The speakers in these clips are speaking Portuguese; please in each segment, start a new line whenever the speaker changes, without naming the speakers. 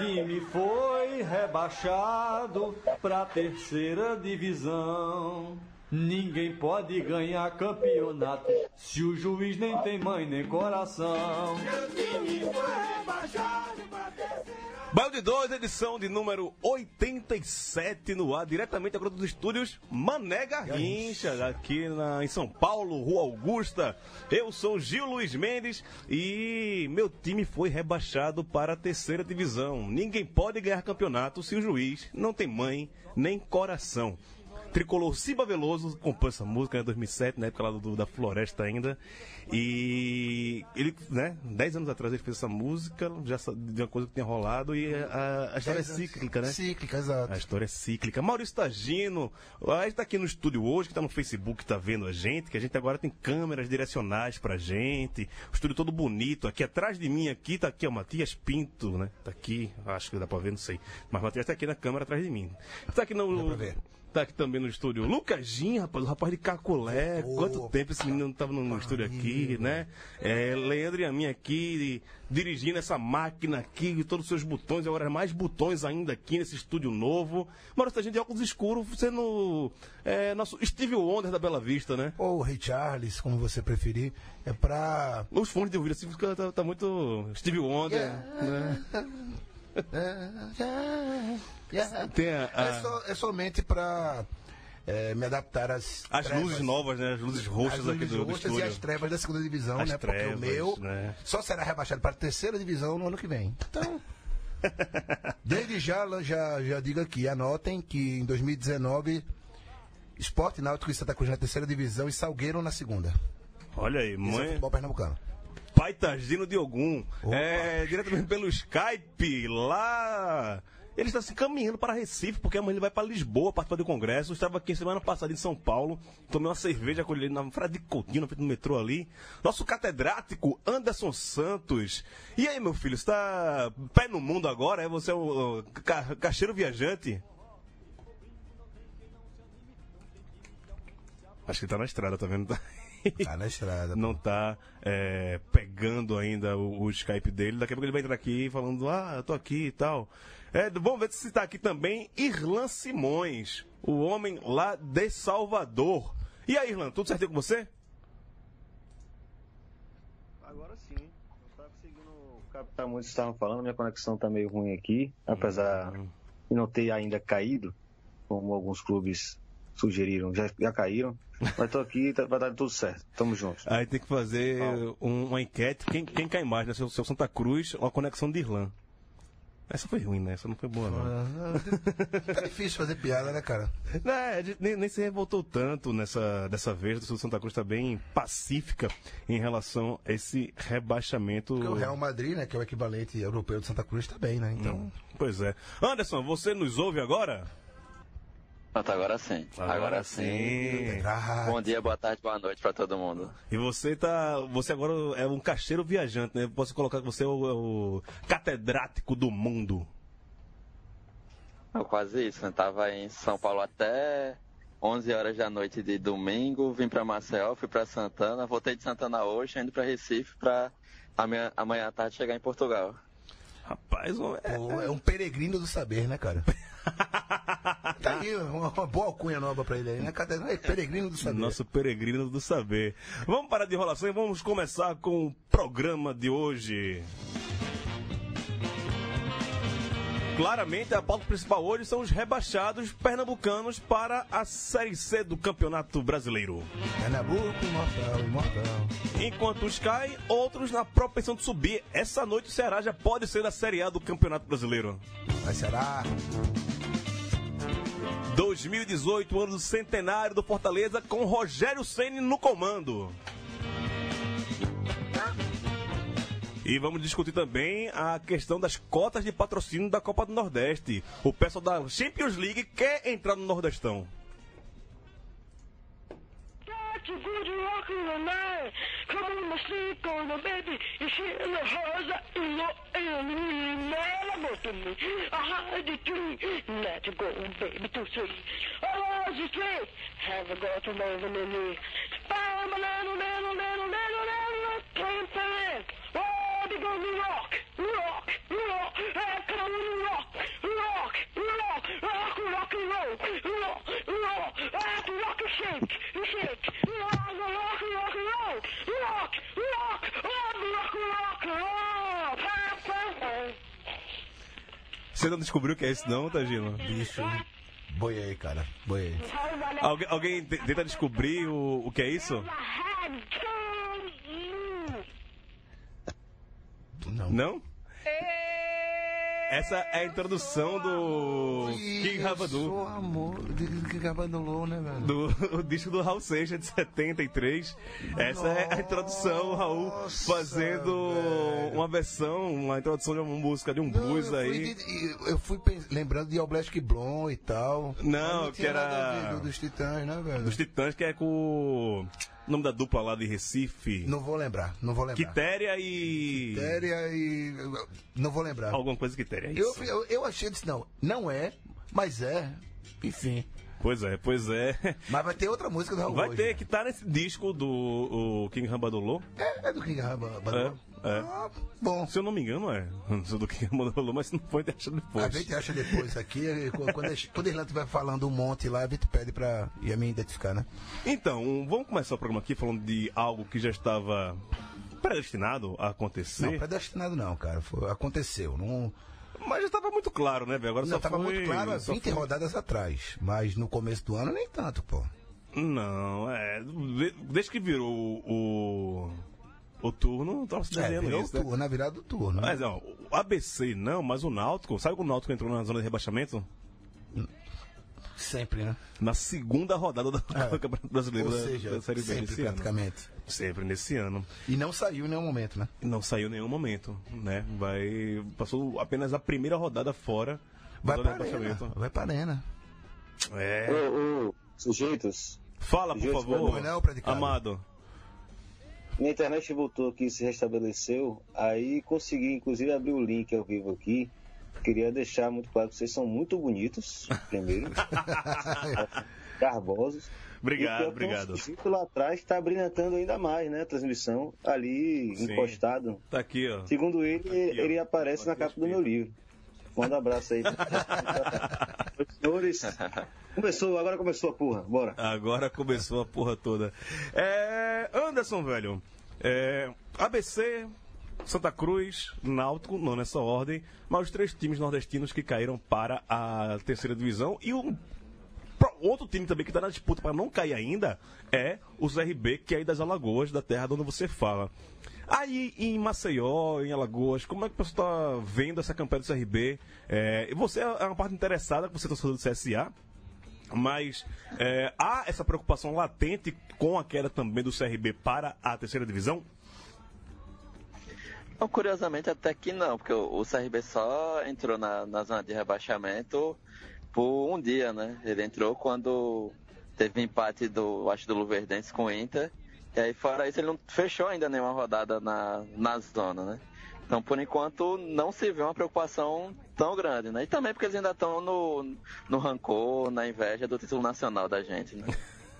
Time foi rebaixado pra terceira divisão. Ninguém pode ganhar campeonato se o juiz nem tem mãe nem coração.
Baio de 2, edição de número 87 no ar, diretamente agora dos estúdios Mané Garrincha, aqui na, em São Paulo, Rua Augusta. Eu sou Gil Luiz Mendes e meu time foi rebaixado para a terceira divisão. Ninguém pode ganhar campeonato se o juiz não tem mãe nem coração. Tricolor Ciba Veloso compôs essa música em 2007, na época lá do, da Floresta ainda. E ele, né, 10 anos atrás ele fez essa música, já de uma coisa que tinha rolado, e a, a história é cíclica, né?
Cíclica, exato.
A história é cíclica. Maurício Tagino, a gente tá aqui no estúdio hoje, que tá no Facebook, tá vendo a gente, que a gente agora tem câmeras direcionais pra gente. O estúdio todo bonito. Aqui atrás de mim, aqui, tá aqui, ó, Matias Pinto, né? Tá aqui, acho que dá pra ver, não sei. Mas Matias tá aqui na câmera atrás de mim. Tá aqui no.
pra ver.
Tá aqui também no estúdio. Lucas Gin, rapaz, o rapaz de Cacolé.
Ô,
Quanto tempo esse menino não tava no, no estúdio aqui, né? É, Leandro e a minha aqui, dirigindo essa máquina aqui, todos os seus botões, agora mais botões ainda aqui nesse estúdio novo. Maurício, a gente de óculos escuros, sendo é, nosso Steve Wonder da Bela Vista, né?
Ou Ray Charles, como você preferir. É pra.
Os fones de ouvido assim, fica- tá, tá muito Steve Wonder, né? Tem a- a-
É, só- é somente pra é, me adaptar às.
as
trevas.
luzes novas, né? As luzes roxas
As luzes
do, do
roxas
estúdio.
e as trevas da segunda divisão,
As
né? Porque
trevas,
o meu
né?
só será rebaixado para a terceira divisão no ano que vem. Então. desde já, já, já digo aqui, anotem que em 2019, Esporte Náutico e Santa Cruz na terceira divisão e Salgueiro na segunda.
Olha aí,
Isso é
mãe.
futebol pernambucano.
Pai Tagino de Ogum.
Opa.
É, diretamente pelo Skype, lá. Ele está se caminhando para Recife, porque amanhã ele vai para Lisboa participar do congresso. Eu estava aqui semana passada em São Paulo, tomei uma cerveja com ele na Frade Coutinho, na frente do metrô ali. Nosso catedrático Anderson Santos. E aí, meu filho, está pé no mundo agora? É você é o, ca- caixeiro viajante? Acho que ele tá na estrada, tá vendo?
Tá na estrada.
não tá é, pegando ainda o, o Skype dele. Daqui a pouco ele vai entrar aqui falando, ah, eu tô aqui e tal. É, vamos ver se tá aqui também Irlan Simões, o homem lá de Salvador. E aí, Irlan, tudo certinho com você?
Agora sim. Eu estava conseguindo captar muito o que estavam falando. Minha conexão está meio ruim aqui, apesar de não ter ainda caído, como alguns clubes sugeriram, já, já caíram. Mas estou aqui, tá- vai dar tudo certo. Tamo juntos.
Aí tem que fazer um- uma enquete. Quem, quem cai mais, né? Seu, seu Santa Cruz ou a conexão de Irlan? Essa foi ruim, né? Essa não foi boa, não.
Tá difícil fazer piada, né, cara?
É, a gente nem, nem se revoltou tanto nessa dessa vez. O Santa Cruz está bem pacífica em relação a esse rebaixamento.
Porque o Real Madrid, né, que é o equivalente europeu de Santa Cruz, tá bem, né? Então.
Hum, Pois é. Anderson, você nos ouve agora?
Pronto, agora sim. Agora, sim.
Ah,
Bom dia, boa tarde, boa noite pra todo mundo.
E você tá. Você agora é um caixeiro viajante, né? Posso colocar que você é o, é o catedrático do mundo.
É quase isso, né? Tava em São Paulo até 11 horas da noite de domingo, vim pra Maceió, fui pra Santana, voltei de Santana hoje, indo pra Recife pra amanhã, amanhã à tarde chegar em Portugal.
Rapaz, é,
pô, é um peregrino do saber, né, cara? tá aí, uma, uma boa alcunha nova pra ele aí, né? Cadê? É peregrino do saber.
Nosso peregrino do saber. Vamos parar de enrolação e vamos começar com o programa de hoje. Claramente, a pauta principal hoje são os rebaixados pernambucanos para a Série C do Campeonato Brasileiro.
Pernambuco, imortal, imortal.
Enquanto os caem, outros na propensão de subir. Essa noite o Ceará já pode ser da Série A do Campeonato Brasileiro.
Mas será?
2018, ano do centenário do Fortaleza, com Rogério Ceni no comando. E vamos discutir também a questão das cotas de patrocínio da Copa do Nordeste. O pessoal da Champions League quer entrar no Nordestão.
A got to move in the knee. Bam, a little, little, little, little, little, plain, plain. They gonna rock, rock, rock. I come and rock, rock, rock, rock, rock and roll, rock, rock. I can rock and shake, shake. Rock, rock, rock and roll, rock, rock, rock, rock, rock, rock. Pam, pam, pam.
Você não descobriu o que é isso não, Tagino?
Bicho, boiei, cara. Boiei.
Alguém, alguém te- tenta descobrir o, o que é isso?
Não.
Não? Essa é a introdução do King Rabadu.
Amor. De- Que Rabadulou, né, velho?
do o disco do Raul Seixas de 73. Essa é a introdução, Raul
Nossa,
fazendo
velho.
uma versão, uma introdução de uma música de um
Não,
blues
eu
aí.
de- eu fui lembrando de Oblast Blon e tal.
Não, que era-
do- dos Titãs, né, velho?
Dos Titãs, que é com nome da dupla lá de Recife.
Não vou lembrar, não vou lembrar.
Quitéria e.
Quitéria e. Não vou lembrar.
Alguma coisa Quitéria, é isso.
eu, eu achei, eu disse, não, não é, mas é. Enfim.
Pois é, pois é.
Mas vai ter outra música do Raul
Vai
hoje,
ter
né?
que tá nesse disco do King Rambadolô.
É, é do King Rabadulou.
É, é.
Ah, bom.
Se eu não me engano, é. Não do King Rambadolô, mas se não foi, deixa
A
depois.
gente acha depois aqui, quando, quando quando Irlanda estiver falando um monte lá, a gente pede pra ir me identificar, né?
Então, vamos começar o programa aqui falando de algo que já estava predestinado a acontecer.
Não, predestinado não, cara. Foi- aconteceu. Não,
Mas já estava muito claro, né, velho? Agora
não
só
tava
foi-
muito claro há
só
20
foi-
rodadas atrás. Mas no começo do ano nem tanto, pô.
Não, é. de- Desde que virou o. O turno, tava se
É,
desenhando
virou
isso.
o
né?
turno, na virada do turno.
Mas, ó, o ABC não, mas o Náutico, sabe que o Náutico entrou na zona de rebaixamento?
Sempre, né?
Na segunda rodada do
É.
Campeonato Brasileiro
Ou
da,
seja,
da Série B
sempre
desse ano.
praticamente.
Sempre nesse ano.
E não saiu em nenhum momento, né?
Não saiu em nenhum momento, né? Vai. Passou apenas a primeira rodada fora
Vai
da
pra
zona de
arena.
rebaixamento.
Vai pra arena.
É.
Ô, ô, sujeitos,
Fala, por favor.
Não, predicado.
Amado.
Minha internet voltou aqui, se restabeleceu, aí consegui inclusive abrir o link ao vivo aqui. Queria deixar muito claro que vocês são muito bonitos, primeiro. Garbosos.
Obrigado, obrigado.
sujeito lá atrás está brilhantando ainda mais, né? A transmissão, ali,
Sim.
encostado.
Tá aqui, ó.
Segundo ele,
Aqui, ó.
ele aparece na
Aqui,
capa do meu livro. Manda um abraço aí. Senhores, começou, agora começou a porra, bora.
Agora começou a porra toda. É, Anderson, velho. É, ABC, Santa Cruz, Náutico, não nessa ordem, mas os três times nordestinos que caíram para a terceira divisão e um outro time também que está na disputa para não cair ainda é o CRB, que é aí das Alagoas, da terra de onde você fala. Aí em Maceió, em Alagoas, como é que você está vendo essa campanha do CRB? É, você é uma parte interessada, você é torcedor do CSA, mas é, há essa preocupação latente com a queda também do CRB para a terceira divisão?
Curiosamente, até que não, porque o, o CRB só entrou na, na zona de rebaixamento por um dia, né? Ele entrou quando teve empate do, acho, do Luverdense com o Inter. E aí, fora isso, ele não fechou ainda nenhuma rodada na, na zona, né? Então, por enquanto, não se vê uma preocupação tão grande, né? E também porque eles ainda estão no, no rancor, na inveja do título nacional da gente, né?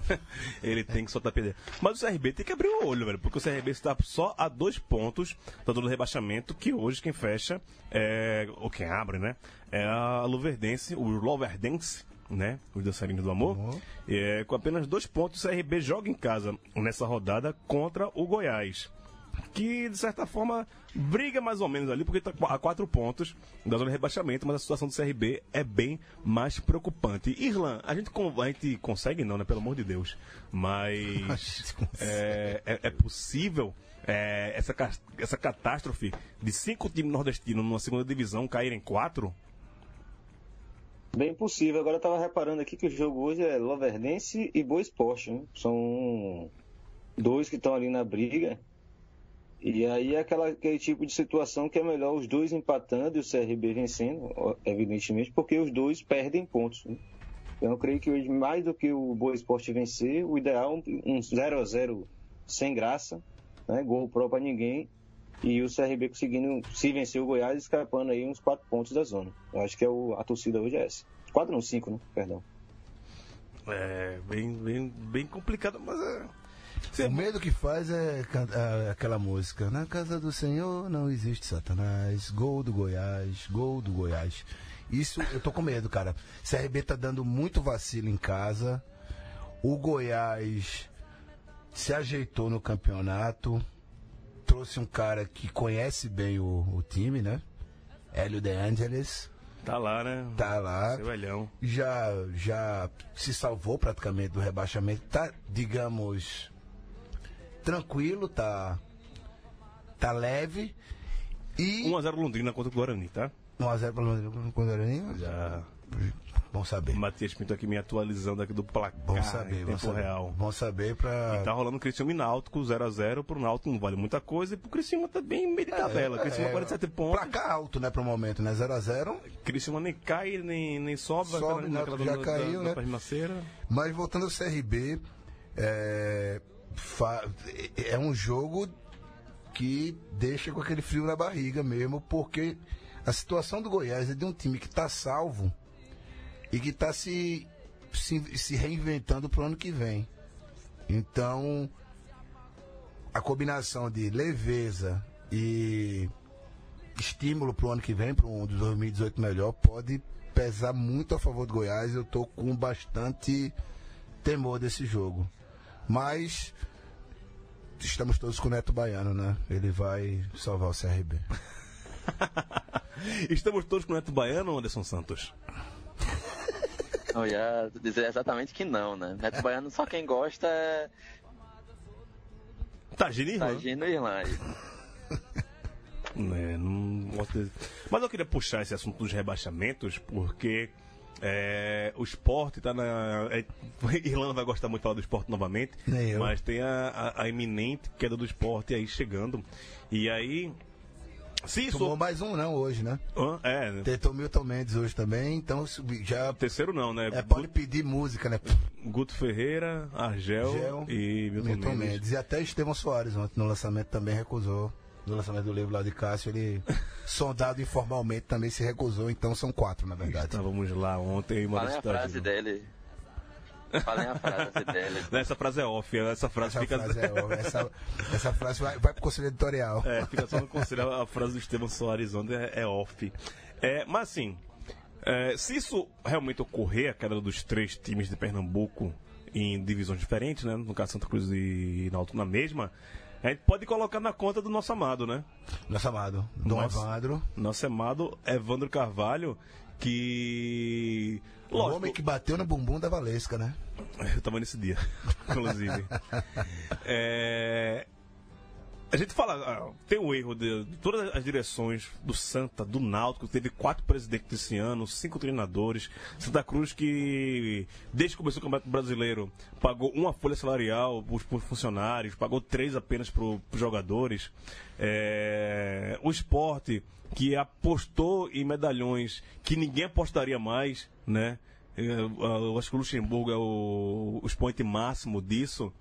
Ele tem que soltar perder. Mas o CRB tem que abrir o olho, velho, porque o CRB está só a dois pontos da do rebaixamento, que hoje quem fecha, é, ou quem abre, né, é a Luverdense, o Loverdense, né, os dançarinos do amor, é, com apenas dois pontos, o CRB joga em casa nessa rodada contra o Goiás. Que, de certa forma, briga mais ou menos ali, porque está a quatro pontos da zona de rebaixamento, mas a situação do CRB é bem mais preocupante. Irlan, a gente, a gente consegue, não, né? Pelo amor de Deus. Mas é, é- é possível é, essa, essa catástrofe de cinco times nordestinos numa segunda divisão caírem em quatro?
Bem possível. Agora eu tava reparando aqui que o jogo hoje é Loverdense e Boa Esporte, né? São dois que estão ali na briga. E aí é aquela, aquele tipo de situação que é melhor os dois empatando e o CRB vencendo, evidentemente, porque os dois perdem pontos. né? Então, eu creio que hoje, mais do que o Boa Esporte vencer, o ideal é um 0 a 0 sem graça, né? gol próprio a ninguém, e o CRB conseguindo, se vencer o Goiás, escapando aí uns 4 pontos da zona. Eu acho que é o, a torcida hoje é essa. 4 não, 5, né? Perdão.
É, bem, bem, bem complicado, mas é. Você-
O medo que faz é a- aquela música. Na casa do Senhor não existe Satanás. Gol do Goiás, gol do Goiás. Isso eu tô com medo, cara. CRB tá dando muito vacilo em casa. O Goiás se ajeitou no campeonato. Trouxe um cara que conhece bem o, o time, né? Hélio De Angelis.
Tá lá, né?
Tá lá
Seu velhão.
já, já se salvou praticamente do rebaixamento. Tá, digamos, tranquilo, tá, tá leve. E
1x0 Londrina contra o Guarani, tá?
1x0 para o Guarani.
Já.
Bom saber.
Matias Pinto aqui me atualizando aqui do placar
Bom
em
saber, bom
tempo
saber.
real.
Bom saber pra.
Tá rolando Criciúma e Náutico 0x0. Pro Náutico não vale muita coisa e pro Criciúma tá bem meio de tabela. Criciúma
é,
47 pontos.
Placar alto, né, pro momento, né? 0x0.
Criciúma nem cai, nem, nem sobe.
Sobe,
aquela-
Náutico
naquela
já
da-
caiu,
da,
né?
Da.
Mas voltando ao CRB, é, é um jogo que deixa com aquele frio na barriga mesmo, porque a situação do Goiás é de um time que está salvo e que está se, se, se reinventando para o ano que vem. Então, a combinação de leveza e estímulo para o ano que vem, para um de 2018 melhor, pode pesar muito a favor do Goiás. Eu tô com bastante temor desse jogo. Mas estamos todos com o Neto Baiano, né? Ele vai salvar o CRB.
Estamos todos com o Neto Baiano, Anderson Santos.
Eu ia dizer exatamente que não, né? Neto Baiano só quem gosta é
Tagine Irlanda.
Tagino e Irlande.
É, não gosto Mas eu queria puxar esse assunto dos rebaixamentos, porque é, o esporte tá na. é, Irlanda vai gostar muito de falar do esporte novamente, mas tem a, a- a iminente queda do esporte aí chegando. E aí. Isso.
Tomou mais um não hoje, né?
Hã? É,
Tentou Milton Mendes hoje também, então já
terceiro não, né?
é, pode pedir música, né?
Guto Ferreira, Argel,
Gel
e Milton,
Milton
Mendes.
Mendes. E até Estevão Soares ontem no lançamento também recusou. No lançamento do livro lá de Cássio, ele, sondado informalmente, também se recusou. Então são quatro, na verdade.
Estávamos lá ontem, Maurício
a frase dele. Falem a frase dele.
Essa frase é off, essa frase
Essa
fica.
frase, é, ó, essa, essa frase vai, vai pro conselho editorial.
É, fica só no conselho. A frase do Estevam Soares ontem é, é off. É, mas assim, é, se isso realmente ocorrer, a queda dos três times de Pernambuco em divisões diferentes, né? No caso Santa Cruz e Náutico na mesma, a gente pode colocar na conta do nosso amado, né?
Nosso amado, Dom
Nossa.
Evandro.
Nosso amado Evandro Carvalho, que.
O homem que bateu no bumbum da Valesca, né?
Eu tava nesse dia, inclusive. É, A gente fala, ah, tem o erro de, de todas as direções do Santa, do Náutico, teve quatro presidentes esse ano, cinco treinadores. Santa Cruz que, desde que começou o Campeonato Brasileiro, pagou uma folha salarial para os funcionários, pagou três apenas para os jogadores. É, O esporte que apostou em medalhões que ninguém apostaria mais, né? Eu, eu acho que o Luxemburgo é o, o expoente máximo disso.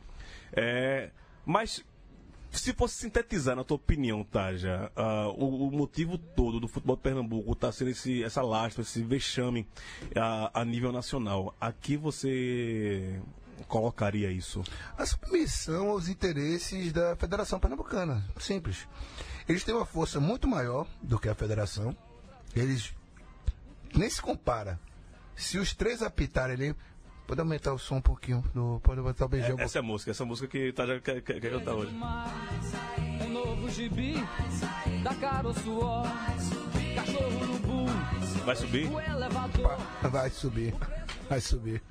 É, mas se fosse sintetizar, na tua opinião, Taja, ah, o, o motivo todo do futebol de Pernambuco está sendo esse, essa lastra, esse vexame a, a nível nacional. Aqui você colocaria isso?
A submissão aos interesses da Federação Pernambucana. Simples. Eles têm uma força muito maior do que a Federação. Eles nem se compara. Se os três apitarem ali. Pode aumentar o som um pouquinho. Do, pode botar o beijão.
É, essa é a música, essa música que Taja quer, quer, quer cantar hoje.
Um novo gibi da cara o suor. Cachorro
Vai subir?
Vai subir. Vai subir.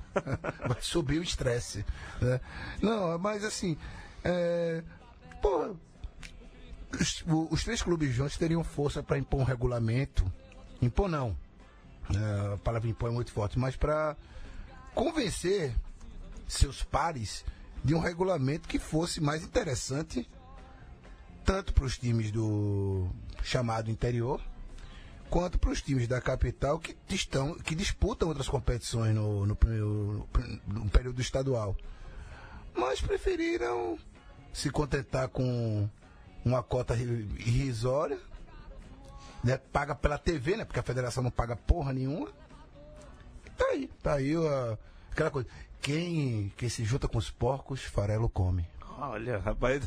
Vai subir o estresse. né? Não, mas assim. É, pô, os, os três clubes juntos teriam força para impor um regulamento. Impor não. É, a palavra impor é muito forte, mas para convencer seus pares de um regulamento que fosse mais interessante tanto para os times do chamado interior, quanto para os times da capital que, estão, que disputam outras competições no, no, no, no período estadual. Mas preferiram se contentar com uma cota irrisória, né? Paga pela TV, né? Porque a federação não paga porra nenhuma. Tá aí, tá aí a, aquela coisa. Quem, quem se junta com os porcos, farelo come.
Olha, rapaz,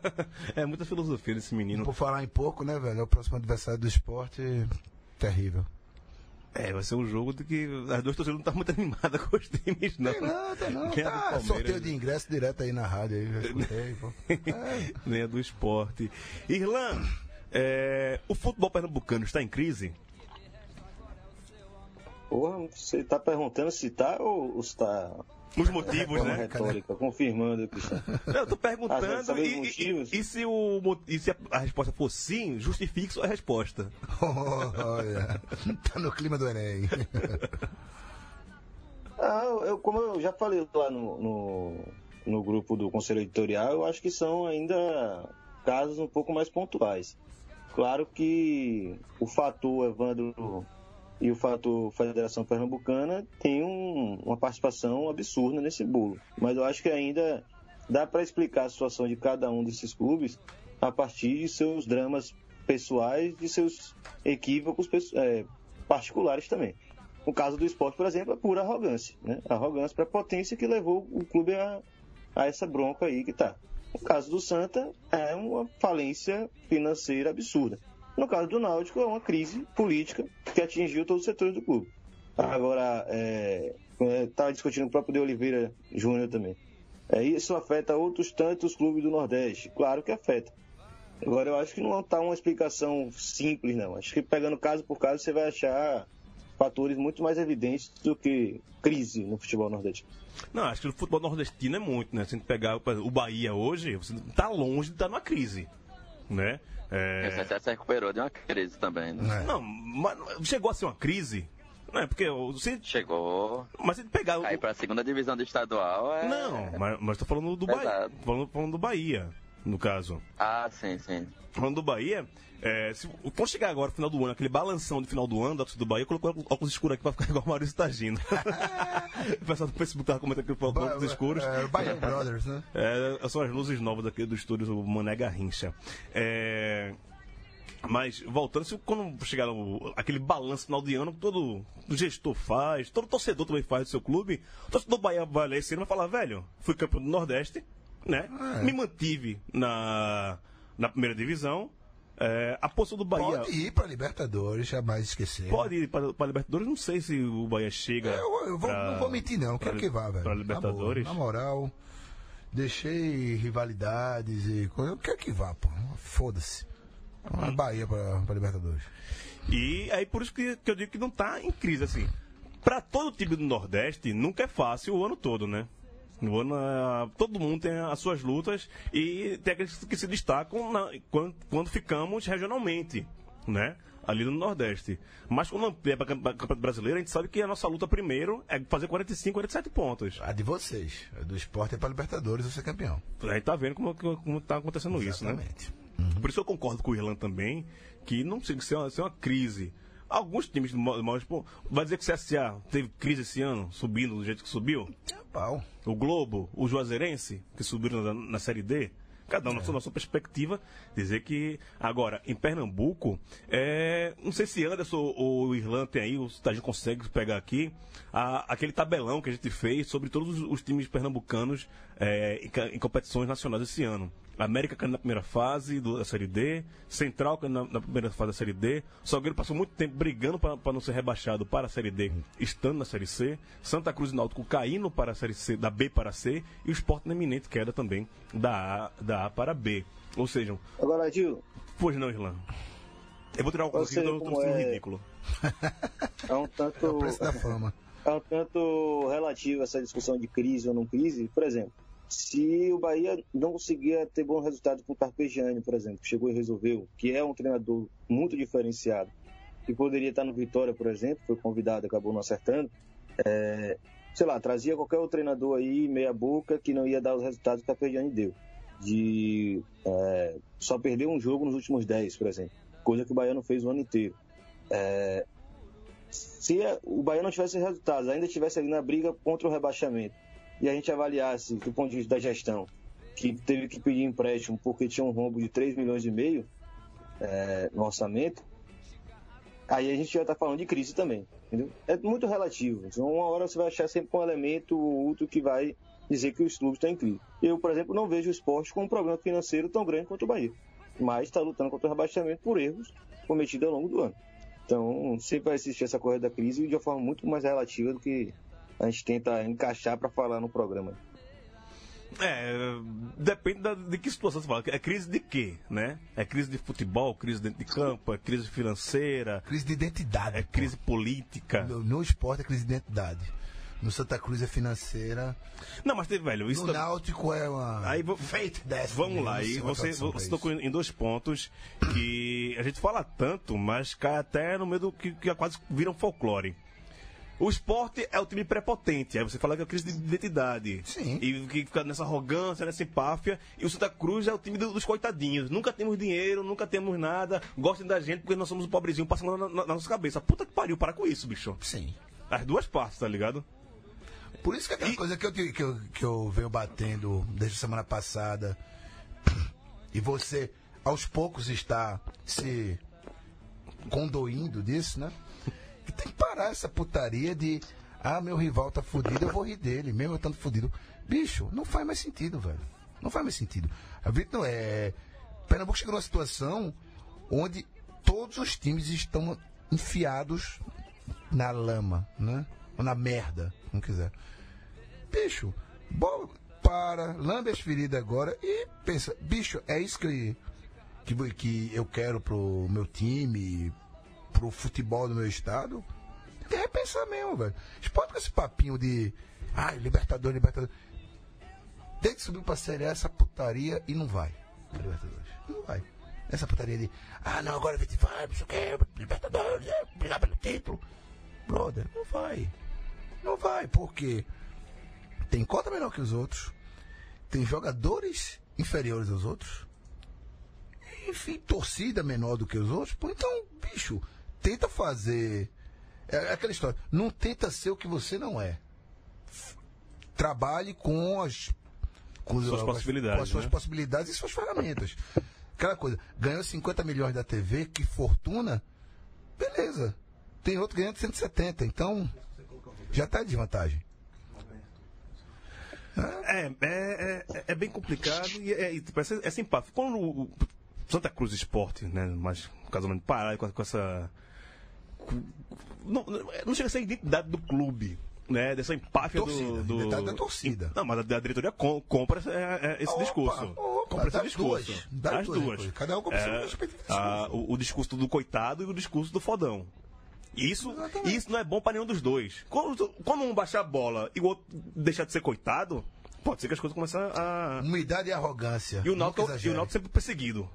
é muita filosofia desse menino.
Por falar em porco, né, velho? É o próximo adversário do esporte, terrível.
É, vai ser um jogo de que as duas torcidas não estão muito animadas com os times, não.
Tem não, tem não. Tá, sorteio de ingresso direto aí na rádio aí, já escutei, pô.
É. Nem a do esporte. Irlan, é, o futebol pernambucano está em crise?
Porra, você está perguntando se está ou está
os motivos, né?
retórica, confirmando, Cristiano.
Eu tô perguntando ah, e, e, e, se o, e se a, resposta for sim, justifique sua resposta.
Olha, tá no clima do Enem.
ah, eu, como eu já falei lá no, no, no grupo do Conselho Editorial, eu acho que são ainda casos um pouco mais pontuais. Claro que o fator Evandro e o fato Federação Pernambucana tem um, uma participação absurda nesse bolo. Mas eu acho que ainda dá para explicar a situação de cada um desses clubes a partir de seus dramas pessoais, de seus equívocos é, particulares também. No caso do esporte, por exemplo, é pura arrogância. Né? Arrogância para a potência que levou o clube a, a essa bronca aí que está. No caso do Santa, é uma falência financeira absurda. No caso do Náutico, é uma crise política que atingiu todos os setores do clube. Agora, estava é, discutindo o próprio de Oliveira Júnior também. É, isso afeta outros tantos clubes do Nordeste? Claro que afeta. Agora, eu acho que não está uma explicação simples, não. Acho que pegando caso por caso, você vai achar fatores muito mais evidentes do que crise no futebol nordestino.
Não, acho que o futebol nordestino é muito, né? Se a gente pegar o Bahia hoje, você está longe de estar numa crise, né?
É... Você até se recuperou de uma crise também, né?
É. Não, mas chegou a ser uma crise. Não é porque você.
Chegou.
Mas se pegar.
Aí pra segunda divisão do estadual é.
Não, mas, mas tô falando do Bahia. Falando, falando do Bahia, no caso.
Ah, sim, sim.
Falando do Bahia, é, se, quando chegar agora, no final do ano, aquele balanção de final do ano da do Bahia, colocou óculos escuros aqui pra ficar igual o Maurício Tagino. o pessoal do Facebook tava comentando que colocou óculos escuros.
É, Bahia Brothers, né? É,
são as luzes novas daqui do estúdio do Mané Garrincha. É. Mas, voltando, se quando chegar no, aquele balanço final de ano que todo gestor faz, todo torcedor também faz do seu clube, o torcedor do Bahia vai esse ano e vai falar, velho, fui campeão do Nordeste, né? É. Me mantive na, na primeira divisão, é, a posição do Bahia.
Pode ir para Libertadores, jamais esquecer.
Pode ir para Libertadores, não sei se o Bahia chega. É,
eu, eu vou,
pra,
não vou mentir, não. Quero que vá, velho.
Para Libertadores.
Na, na moral, deixei rivalidades e coisa. Eu quero que vá, pô. Foda-se. Uma Bahia para Libertadores.
E aí por isso que, que eu digo que não está em crise, assim. Para todo time do Nordeste, nunca é fácil o ano todo, né? Todo mundo tem as suas lutas e tem aqueles que se destacam na, quando, quando ficamos regionalmente, né? ali no Nordeste. Mas quando amplia para o Campeonato Brasileiro, a gente sabe que a nossa luta primeiro é fazer 45, 47 pontos.
A de vocês. A do esporte é para Libertadores ser campeão.
A gente tá vendo como, como tá acontecendo
Exatamente.
isso, né? Uhum. Por isso eu concordo com o Irlan também, que não precisa ser uma, ser uma crise. Alguns times do maior tipo, vai dizer que o CSA teve crise esse ano, subindo do jeito que subiu?
É pau.
O Globo, o Juazeirense, que subiram na, na Série D, cada um na sua, na sua perspectiva, dizer que. Agora, em Pernambuco, é, não sei se Anderson ou o Irlanda tem aí, a gente consegue pegar aqui, a, aquele tabelão que a gente fez sobre todos os, os times pernambucanos é, em, em competições nacionais esse ano. América caindo na primeira fase da Série D, Central caindo na, na, primeira fase da Série D, Salgueiro passou muito tempo brigando para não ser rebaixado para a Série D, estando na Série C, Santa Cruz e Náutico caindo para a Série C, da B para a C, e o Sport na iminente queda também da A, da a para B. Ou seja...
Agora, Gil...
Pois não, Irlan. Eu vou tirar o óculos do estou sendo é... ridículo.
É um tanto... É
o preço da fama.
É um tanto relativo essa discussão de crise ou não crise. Por exemplo, se o Bahia não conseguia ter bom resultado com o Carpegiani, por exemplo, que chegou e resolveu, que é um treinador muito diferenciado, que poderia estar no Vitória, por exemplo, foi convidado, acabou não acertando, é, sei lá, trazia qualquer outro treinador aí, meia boca, que não ia dar os resultados que o Carpegiani deu. de é, só perder um jogo nos últimos 10, por exemplo. Coisa que o Bahia não fez o ano inteiro. É, se o Bahia não tivesse resultados, ainda estivesse ali na briga contra o rebaixamento, e a gente avaliasse do ponto de vista da gestão, que teve que pedir empréstimo porque tinha um rombo de 3 milhões e meio é, no orçamento, aí a gente já está falando de crise também. Entendeu? É muito relativo. Então, uma hora você vai achar sempre um elemento ou outro que vai dizer que os clubes estão em crise. Eu, por exemplo, não vejo o esporte com um problema financeiro tão grande quanto o Bahia, mas está lutando contra o rebaixamento por erros cometidos ao longo do ano. Então, sempre vai existir essa corrida da crise de uma forma muito mais relativa do que a gente tenta encaixar para falar no programa.
É, depende da- de que situação você fala. É crise de quê, né? É crise de futebol, crise dentro de campo, é crise financeira,
Crise de identidade.
é
pô.
crise política.
No, no esporte é crise de identidade. No Santa Cruz é financeira.
Não, mas, velho, isso
No
tá-
Náutico é uma.
Aí vo-
Fate Destiny.
Vamos lá,
uma
você, você tocou em dois pontos que a gente fala tanto, mas cai até no meio do que, que quase viram folclore. O esporte é o time prepotente, aí você fala que é crise de identidade.
Sim.
E que fica nessa arrogância, nessa empáfia. E o Santa Cruz é o time do- dos coitadinhos. Nunca temos dinheiro, nunca temos nada. Gostem da gente porque nós somos o pobrezinho passando na, na- na nossa cabeça. Puta que pariu, para com isso, bicho.
Sim.
As duas partes, tá ligado?
Por isso que aquela
E-
coisa que eu, que, eu, que eu venho batendo desde a semana passada. E você, aos poucos, está se condoindo disso, né? Tem que parar essa putaria de. Ah, meu rival tá fudido, eu vou rir dele, mesmo eu estando fudido. Bicho, não faz mais sentido, velho. Não faz mais sentido. A não é. Pernambuco chegou numa situação onde todos os times estão enfiados na lama, né? Ou na merda, como quiser. Bicho, bo- para, lambe as feridas agora e pensa, bicho, é isso que, que, que eu quero pro meu time, pro futebol do meu estado? Tem que repensar mesmo, velho. Esporte com esse papinho de. Ai, Libertadores, Libertadores. Tem que subir pra Série A essa putaria e não vai. Libertadores. Não vai. Essa putaria de. Ah, não, agora a gente vai, não sei o que, Libertadores, é, brigar pelo título. Brother, não vai. Não vai, porque tem cota menor que os outros, tem jogadores inferiores aos outros, enfim, torcida menor do que os outros. Pô, então, bicho, tenta fazer. É aquela história. Não tenta ser o que você não é. Trabalhe com as. Com
Suas
as-
possibilidades,
Com as suas
né?
possibilidades e suas ferramentas. Aquela coisa. Ganhou 50 milhões da TV, que fortuna. Beleza. Tem outro ganhando 170. Então, já está de vantagem.
É, é, é, é bem complicado e é, é, é, é simpático. Quando o Santa Cruz Esporte, né, mas casamento parar com, com essa. Não, não- chega a ser a identidade do clube, né? Dessa empáfia
Torcida,
do. do
da torcida.
Não, mas a, diretoria com- compra esse, é, é, esse
Opa,
discurso.
opa,
compra esse discurso.
duas, das
As
duas,
duas.
Cada um compra
É, a- o, o discurso do coitado e o discurso do fodão. Isso,
Exatamente.
isso não é bom pra nenhum dos dois. Quando, quando um baixar a bola e o outro deixar de ser coitado, pode ser que as coisas comecem a.
Humildade e arrogância.
E o Náutico, e o Náutico sempre perseguido.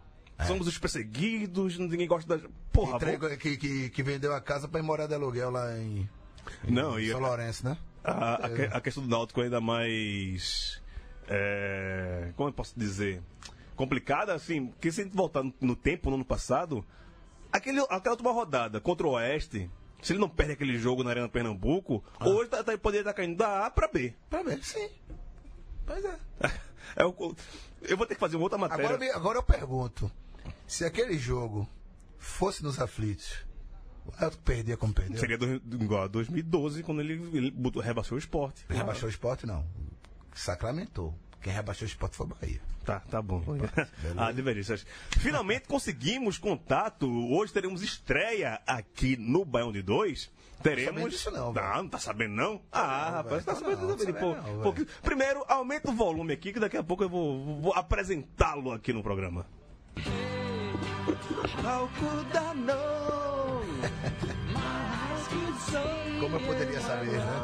Somos os perseguidos, ninguém gosta da. Porra, vamos-
que, que, que vendeu a casa para ir morar de aluguel lá em, em
Não, e
São Lourenço, né?
a, a que- a questão do Náutico é ainda mais. é, como eu posso dizer? Complicada, assim, porque se a gente voltar no, no tempo, no ano passado, aquele, aquela última rodada contra o Oeste, se ele não perde aquele jogo na Arena Pernambuco,
Ah.
hoje tá, tá, poderia estar caindo da A pra B.
Pra ver, sim. Pois é.
É o- eu vou ter que fazer uma outra matéria.
Agora, agora eu pergunto: se aquele jogo fosse nos aflitos, o Náutico perdia como perdeu?
Seria do, igual a 2012, quando ele, ele botou- rebaixou o esporte.
Rebaixou o esporte, não. Sacramentou. Quem rebaixou o esporte foi o Bahia.
Tá, tá bom. ah, divergências. Finalmente conseguimos contato. Hoje teremos estreia aqui no Baião de Dois. Teremos.
sabendo disso não,
não, não tá sabendo não? Ah, rapaz, tá sabendo,
não,
tá sabendo,
não
pô,
não,
pô, Primeiro, aumenta o volume aqui, que daqui a pouco eu vou, vou apresentá-lo aqui no programa.
Como eu poderia saber, né?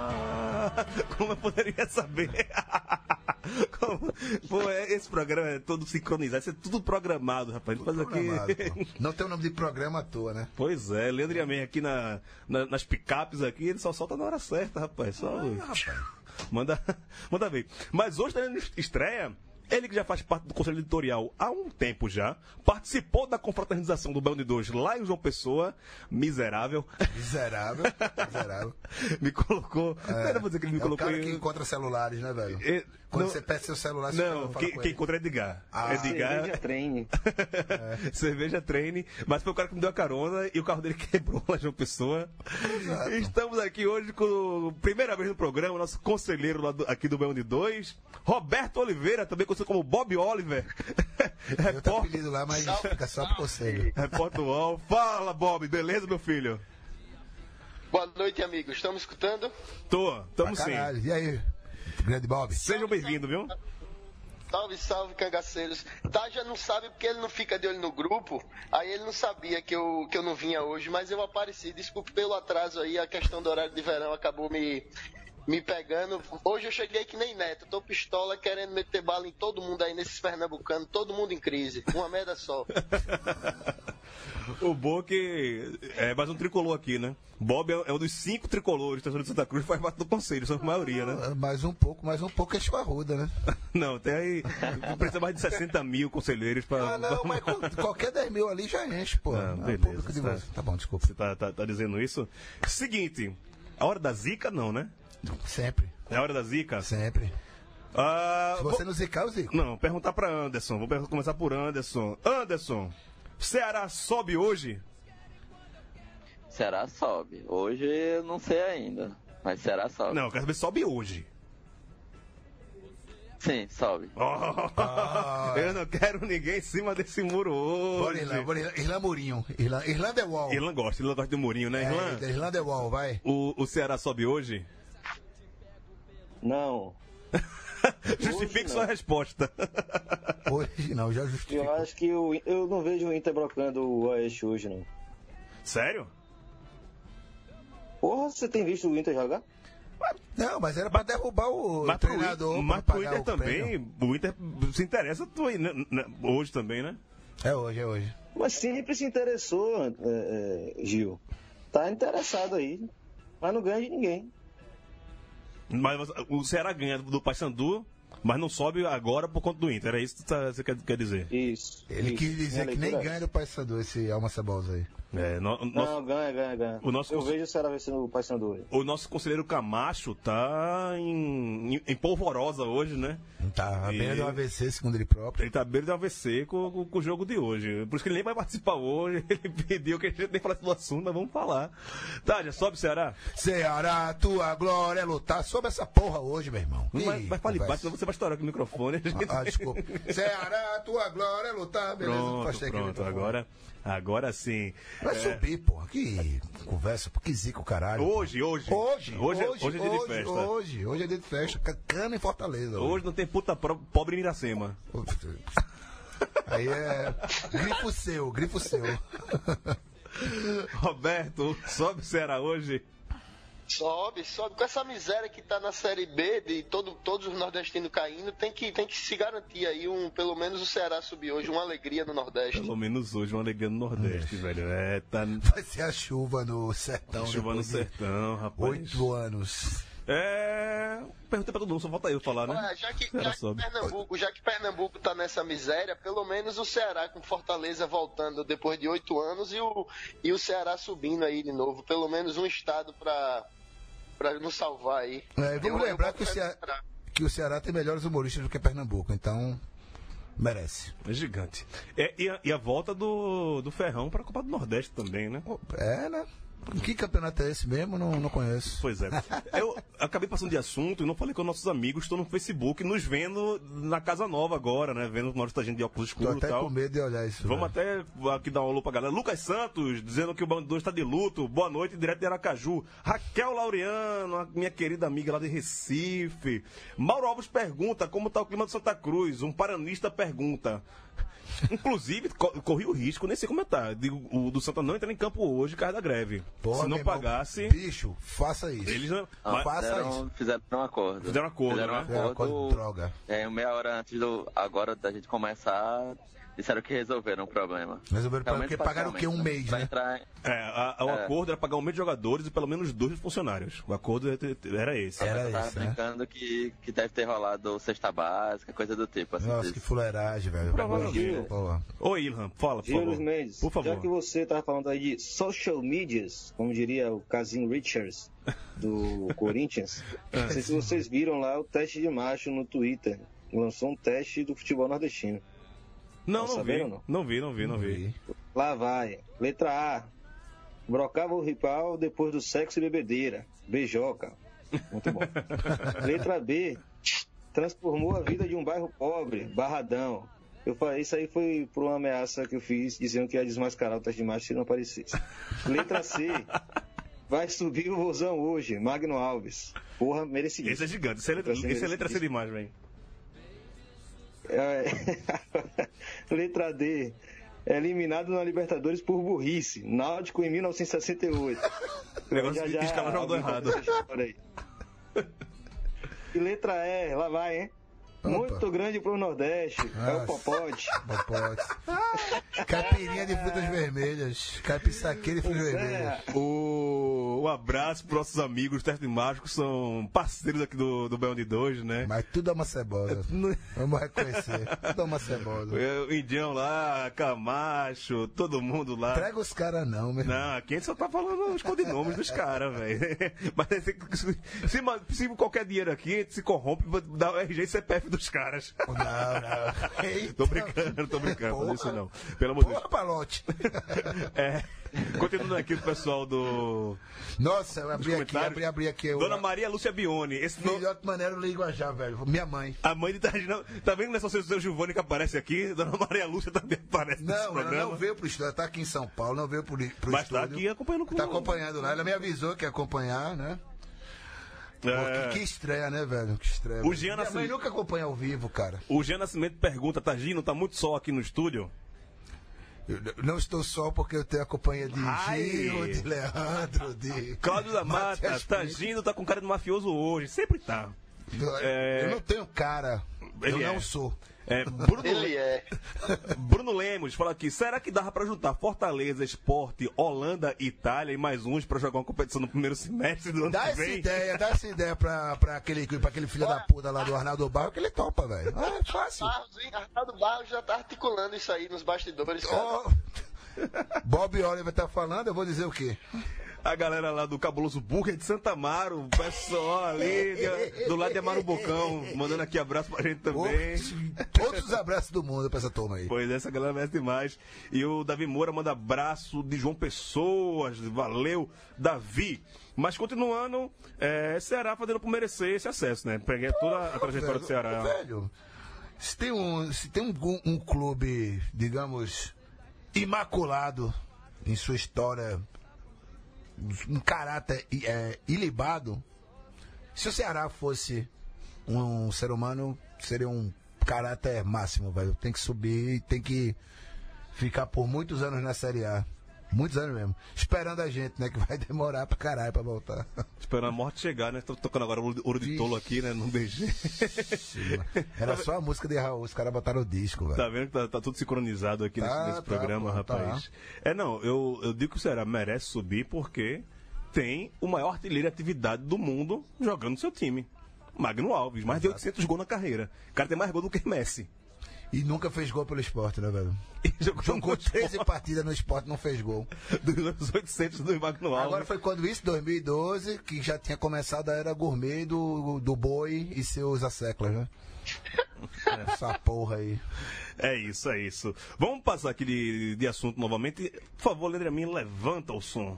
Como eu poderia saber? Como- Pô, é- esse programa é todo sincronizado, isso é tudo programado, rapaz.
Programado,
aqui.
Não tem o nome de programa à toa, né?
Pois é, Leandro Yamen aqui na, na- nas picapes aqui, ele só solta na hora certa, rapaz. Só
Ah, rapaz.
manda, manda ver. Mas hoje tá estreia Ele que já faz parte do Conselho Editorial há um tempo já, participou da confraternização do Bão de Dois lá em João Pessoa, miserável.
Miserável, miserável.
me colocou. Não era pra dizer que ele me
É o
colocou
cara
em-
que encontra celulares, né, velho?
É,
Quando
não-
você pede seu celular, você
Não,
fala
quem,
com
encontra é Edgar.
Ah,
Edgar.
Cerveja treine.
Cerveja treine, mas foi o cara que me deu a carona e o carro dele quebrou lá de uma pessoa.
Exato.
Estamos aqui hoje com, primeira vez no programa, nosso conselheiro lá do- aqui do Bão de Dois, Roberto Oliveira, também conhecido como Bob Oliver.
Eu
Repórter,
apelido lá, mas fica só pro conselho.
repórter UOL. Fala, Bob, beleza, meu filho?
Boa noite, amigos. Estamos escutando?
Tô, tamo sim.
E aí, grande Bob?
Sejam bem-vindos, viu?
Salve, salve, cangaceiros. Taja não sabe porque ele não fica de olho no grupo. Aí ele não sabia que eu, que eu não vinha hoje, mas eu apareci. Desculpe pelo atraso aí, a questão do horário de verão acabou me, me pegando. Hoje eu cheguei que nem neto. Tô pistola querendo meter bala em todo mundo aí nesses pernambucanos, todo mundo em crise. Uma merda só.
O bom é que é mais um tricolor aqui, né? Bob é é um dos cinco tricolores da de Santa Cruz, faz parte do conselho, são a maioria, né?
Mais um pouco, mais um pouco é esparruda, né?
Não, tem aí. Precisa mais de 60 mil conselheiros pra.
Ah, não, mas qualquer 10 mil ali já enche, pô.
Não,
um
beleza,
público de
tá.
você. Tá bom, desculpa.
Você tá, tá, tá dizendo isso? Seguinte, a hora da zica não, né?
Sempre,
É a hora da zica?
sempre.
Ah,
Se
vou-
você não zicar, eu zico.
Não, perguntar pra Anderson. Vou começar por Anderson. Anderson, Ceará sobe hoje?
Ceará sobe. Hoje eu não sei ainda. Mas Ceará sobe.
Não, eu quero saber se sobe hoje.
Sim, sobe.
Oh, Eu não quero ninguém em cima desse muro
Bora,
hoje.
Irlanda, bora, Irlanda. Irlanda Murinho. Irlanda, Irlanda é wall.
Irlan gosta, Irlan gosta de Murinho, né, Irlan?
É, Irlanda é wall, vai.
O, o Ceará sobe hoje?
Não.
Justifique sua resposta.
Hoje não, já
Eu
justificou.
acho que o, eu não vejo o Inter brocando o Oeste hoje, não.
Sério?
Porra, você tem visto o Inter jogar?
Não, mas era pra derrubar o
Mas
treinador.
Mas pro
pagar
Inter
o
também,
prêmio.
o Inter se interessa tu aí, né, né, hoje também, né?
É hoje, é hoje.
Mas sempre se interessou, é, é, Gil. Tá interessado aí. Mas não ganha de ninguém.
Mas o Ceará ganha do Paysandu, mas não sobe agora por conta do Inter. É isso que tu tá- você quer, dizer?
Isso.
Ele
isso.
quis dizer
Minha
que nem ganha do Paysandu esse Alma Cebosa aí.
É, no- nosso-
Não, ganha, ganha, ganha.
O nosso
eu
cons-
vejo o Ceará vencendo o Paysandu hoje.
o nosso conselheiro Camacho tá em, em, em polvorosa hoje, né?
Tá, a
E-
beira do AVC, segundo ele próprio.
Ele tá à beira de AVC com, com, com o jogo de hoje. Por isso que ele nem vai participar hoje. Ele pediu que a gente nem falasse do assunto, mas vamos falar. Tá, já sobe Ceará?
Ceará, tua glória é lutar sobre essa porra hoje, meu irmão.
Não vai, vai falar senão você vai estourar aqui o microfone. a gente-
Ah, desculpa. Ceará, tua glória é lutar, beleza?
Pronto,
o
pronto. Agora, agora sim.
Vai subir, porra. Que conversa, que zica o caralho.
Hoje, hoje.
Hoje,
Hoje, é- hoje é dia de
hoje,
festa.
Hoje, hoje é dia de festa. Ca- Cana em Fortaleza.
Hoje não tem puta pobre em Iracema.
Aí é grifo seu, grifo seu.
Roberto, sobe Ceará hoje?
Sobe, sobe. Com essa miséria que tá na Série B, de todo, todos os nordestinos caindo, tem que, tem que se garantir aí, um, pelo menos o Ceará subir hoje, uma alegria no Nordeste.
Pelo menos hoje, uma alegria no Nordeste, velho. É, tá
Vai ser a chuva no sertão.
chuva no sertão, rapaz.
Oito anos.
É. Perguntei pra todo mundo, só falta eu falar, né?
Olha, já que, já que. Pernambuco, já que Pernambuco tá nessa miséria, pelo menos o Ceará com Fortaleza voltando depois de oito anos e o, e o Ceará subindo aí de novo. Pelo menos um estado pra, pra nos salvar aí.
É, vamos
Eu-
lembrar que o, Ceará,
Ceará.
que o Ceará tem melhores humoristas do que Pernambuco, então merece.
É gigante. É, e, a, e a volta do, do Ferrão pra Copa do Nordeste também, né?
É, né? Que campeonato é esse mesmo? Não, não conheço.
Pois é. Eu acabei passando de assunto e não falei com nossos amigos, estão no Facebook, nos vendo na Casa Nova agora, né? Vendo nós tá gente de óculos escuros e
até
tal.
com medo de olhar isso.
Vamos
velho.
até aqui dar um alô pra galera. Lucas Santos, dizendo que o Bando 2 está de luto. Boa noite, direto de Aracaju. Raquel Laureano, minha querida amiga lá de Recife. Mauro Alves pergunta como tá o clima de Santa Cruz. Um paranista pergunta. Inclusive, co- corri o risco, nem sei como tá. Digo, o do Santa não entra em campo hoje, por causa da greve.
Porra,
Se não
irmão,
pagasse,
Bicho, faça isso.
eles não.
Não,
Mas-
faça
fizeram,
isso.
fizeram um acordo.
Fizeram um acordo,
Fizeram um
né?
É,
acordo,
coisa de droga.
é, meia hora antes do. Agora da gente começar, disseram que resolveram o problema.
Resolveram
Pelo
porque
menos
pagaram o quê? Um mês,
Vai
né?
entrar
É, a- o
É.
acordo era pagar um mês de jogadores e pelo menos dois funcionários. O acordo era esse.
Era
eu tava
isso, né?
brincando que, que deve ter rolado cesta básica, coisa do tipo. Assim,
Nossa,
disso.
que fuleiragem, velho.
Provavelmente.
Pô,
Ô, Ilham, fala, por favor.
Mendes,
Por favor.
já que você estava falando aí de social medias, como diria o Casim Richards do Corinthians, não sei se vocês viram lá o teste de macho no Twitter. Lançou um teste do futebol nordestino.
Não,
Tá
não vi.
ou
Não vi, não vi, não vi.
Lá vai. Letra A. Brocava o rival depois do sexo e bebedeira. Beijoca. Muito bom. Letra B. Transformou a vida de um bairro pobre. Barradão. Eu falei, isso aí foi por uma ameaça que eu fiz, dizendo que ia desmascarar o teste de macho se não aparecesse. Letra C. Vai subir o vozão hoje. Magno Alves. Porra, merecidíssimo.
Esse é gigante. Isso é letra,
Esse é
é letra C demais, velho.
É, Letra D. Eliminado na Libertadores por burrice. Náutico em 1968.
O negócio de escalar jogador
alguém conta
errado.
E letra E, lá vai, hein? Muito grande pro Nordeste. É o
Nossa.
Popote.
Popote. Caipirinha de frutas vermelhas. Caipiçaqueira de frutas
é.
vermelhas.
O, um abraço para nossos amigos, Teste Mágico, são parceiros aqui do, do Baião de Dois, né?
Mas tudo é uma cebola. Vamos reconhecer. Tudo é uma cebola.
É, O Indião lá, Camacho, todo mundo lá.
Traga os caras não, meu irmão.
Não, aqui a gente só tá falando os codinomes dos caras, velho. Mas se, se, se qualquer dinheiro aqui, a gente se corrompe dar o RG e CPF dos caras.
Não, não. Eita.
Tô brincando, tô brincando,
Porra.
isso não. Pelo amor de Deus.
Porra, Palote.
É, continuando aqui o pessoal do.
Nossa, eu abri aqui, abri, abri aqui. Eu,
Dona Maria Lúcia Bione. Esse nome.
Filhote Maneiro Linguajar, velho. Minha mãe.
A mãe de Tardinão. Tá vendo não é seu Giovanni que aparece aqui? Dona Maria Lúcia também aparece
Não, ela não veio pro estúdio. Ela tá aqui em São Paulo, não veio pro, pro
Mas tá
estúdio.
aqui acompanhando com
Tá acompanhando lá. Ela me avisou que ia acompanhar, né? Pô,
É.
que, que estreia, né, velho? Que estreia.
O. Jean
Minha mãe
Nascimento-
nunca acompanha ao vivo, cara.
O Jean Nascimento pergunta, Tagino, tá muito sol aqui no estúdio?
Eu não estou só porque eu tenho a companhia de
Ai.
Gil, de Leandro, de.
Cláudio da Mata,
Matias
Tagino tá com cara de mafioso hoje. Sempre tá.
Pinto.
É.
Eu não tenho cara.
Ele
eu
é.
não sou.
É, Bruno,
Ele é.
Bruno Lemos fala aqui, será que dava pra juntar Fortaleza, Esporte, Holanda, Itália e mais uns pra jogar uma competição no primeiro semestre do ano
Dá
que
essa
vem?
ideia, dá essa ideia pra, pra, aquele, pra aquele filho da puta lá do Arnaldo Barro, que ele topa, velho. Ah, é fácil.
Barros, hein? Arnaldo Barros já tá articulando isso aí nos bastidores, cara.
Ó, Bob Oliver tá falando, eu vou dizer o quê?
A galera lá do Cabuloso Burger de Santa Amaro, o pessoal ali do lado de Amaro Bocão, mandando aqui abraço pra gente também.
Todos os abraços do mundo pra essa turma aí.
Pois é, essa galera merece demais. E o Davi Moura manda abraço de João Pessoas. Valeu, Davi. Mas continuando, é, Ceará fazendo por merecer esse acesso, né? Peguei toda a trajetória do Ceará.
Velho, se tem um, se tem um, um clube, digamos, imaculado em sua história, um caráter é, ilibado, se o Ceará fosse um ser humano, seria um caráter máximo, velho. Tem que subir, tem que ficar por muitos anos na Série A. Muitos anos mesmo. Esperando a gente, né? Que vai demorar pra caralho pra voltar.
Esperando a morte chegar, né? Tô tocando agora ouro de tolo aqui, né? No DG.
Era só a música de Raul, os caras botaram o disco, velho.
Tá vendo que tá, tá tudo sincronizado aqui
Tá,
nesse, nesse
tá,
programa,
pô,
rapaz? É, não, eu, eu digo que o Ceará merece subir porque tem o maior artilheiro de atividade do mundo jogando no seu time. Magno Alves, mais de 800 gols na carreira. O cara tem mais gol do que Messi.
E nunca fez gol pelo esporte, né, velho?
Jogou,
Jogou 13 partidas no esporte, não fez gol.
dos 800 do Magno Alves.
Agora foi quando isso, 2012, que já tinha começado a era gourmet do, do boi e seus asseclas, né? Essa porra aí.
É isso, é isso. Vamos passar aqui de, de assunto novamente. Por favor, Leandro Amin, levanta o som.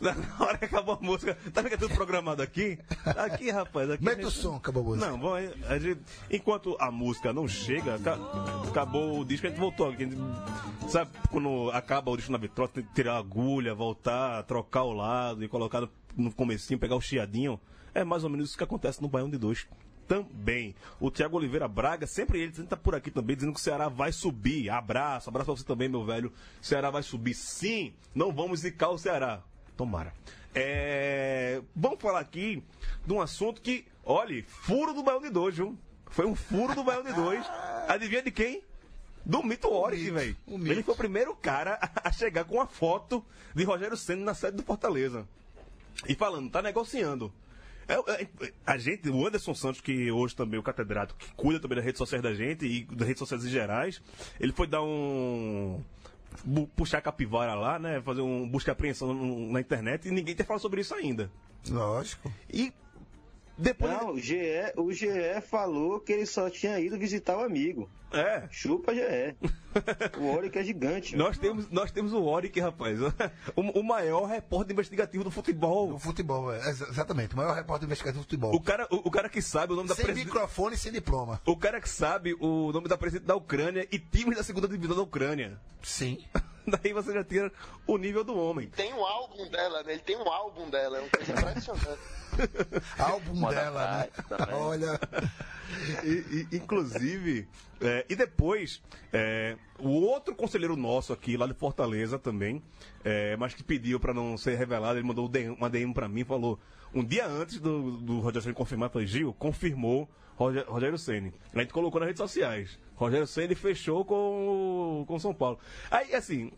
Na hora que acabou a música, tá vendo que é tudo programado aqui? Aqui, rapaz. Aqui
Mete
a
o
gente-
som, acabou a música.
Não, bom, a gente- enquanto a música não chega, ca- acabou o disco, a gente voltou aqui. Gente- sabe quando acaba o disco na vitrola, tem que tirar a agulha, voltar, trocar o lado e colocar no, no comecinho, pegar o chiadinho? É mais ou menos isso que acontece no Baião de Dois. Também. O Thiago Oliveira Braga, sempre ele tá por aqui também, dizendo que o Ceará vai subir. Abraço, abraço pra você também, meu velho. O Ceará vai subir. Sim, não vamos zicar o Ceará. Tomara. É, Vamos falar aqui de um assunto que, olhe, furo do Baião de Dois, viu? Foi um furo do Baião de dois. Adivinha de quem? Do Mito Oric, velho. Ele foi o primeiro cara a chegar com uma foto de Rogério Senna na sede do Fortaleza. E falando, tá negociando. É, é, a gente, o Anderson Santos, que hoje também é o catedrático, que cuida também das redes sociais da gente e das redes sociais em gerais, ele foi dar um. puxar a capivara lá, né? Fazer um busca e apreensão na internet e ninguém tem falado sobre isso ainda.
Lógico.
E depois.
Não, o GE, o GE falou que ele só tinha ido visitar o amigo.
É.
Chupa GE. o Oric é gigante.
Nós temos, nós temos o Oric, rapaz. O, o maior repórter investigativo do futebol.
Do futebol, é, ex- exatamente. O maior repórter investigativo do futebol.
O cara, o, o cara que sabe o nome da
Sem
presidente.
microfone e sem diploma.
O cara que sabe o nome da presidente da Ucrânia e times da segunda divisão da Ucrânia.
Sim.
Daí você já tira o nível do homem.
Tem um álbum dela, né? Ele tem um álbum dela, é uma coisa impressionante.
Álbum
Moda
dela, né? Olha.
E, e, inclusive, é, e depois, é, o outro conselheiro nosso aqui, lá de Fortaleza também, é, mas que pediu para não ser revelado, ele mandou um uma DM para mim e falou: um dia antes do, do Rogério Senna confirmar, eu falei, Gil, confirmou Roger- Rogério Senna. A gente colocou nas redes sociais. Rogério Senna fechou com o com São Paulo. Aí, assim,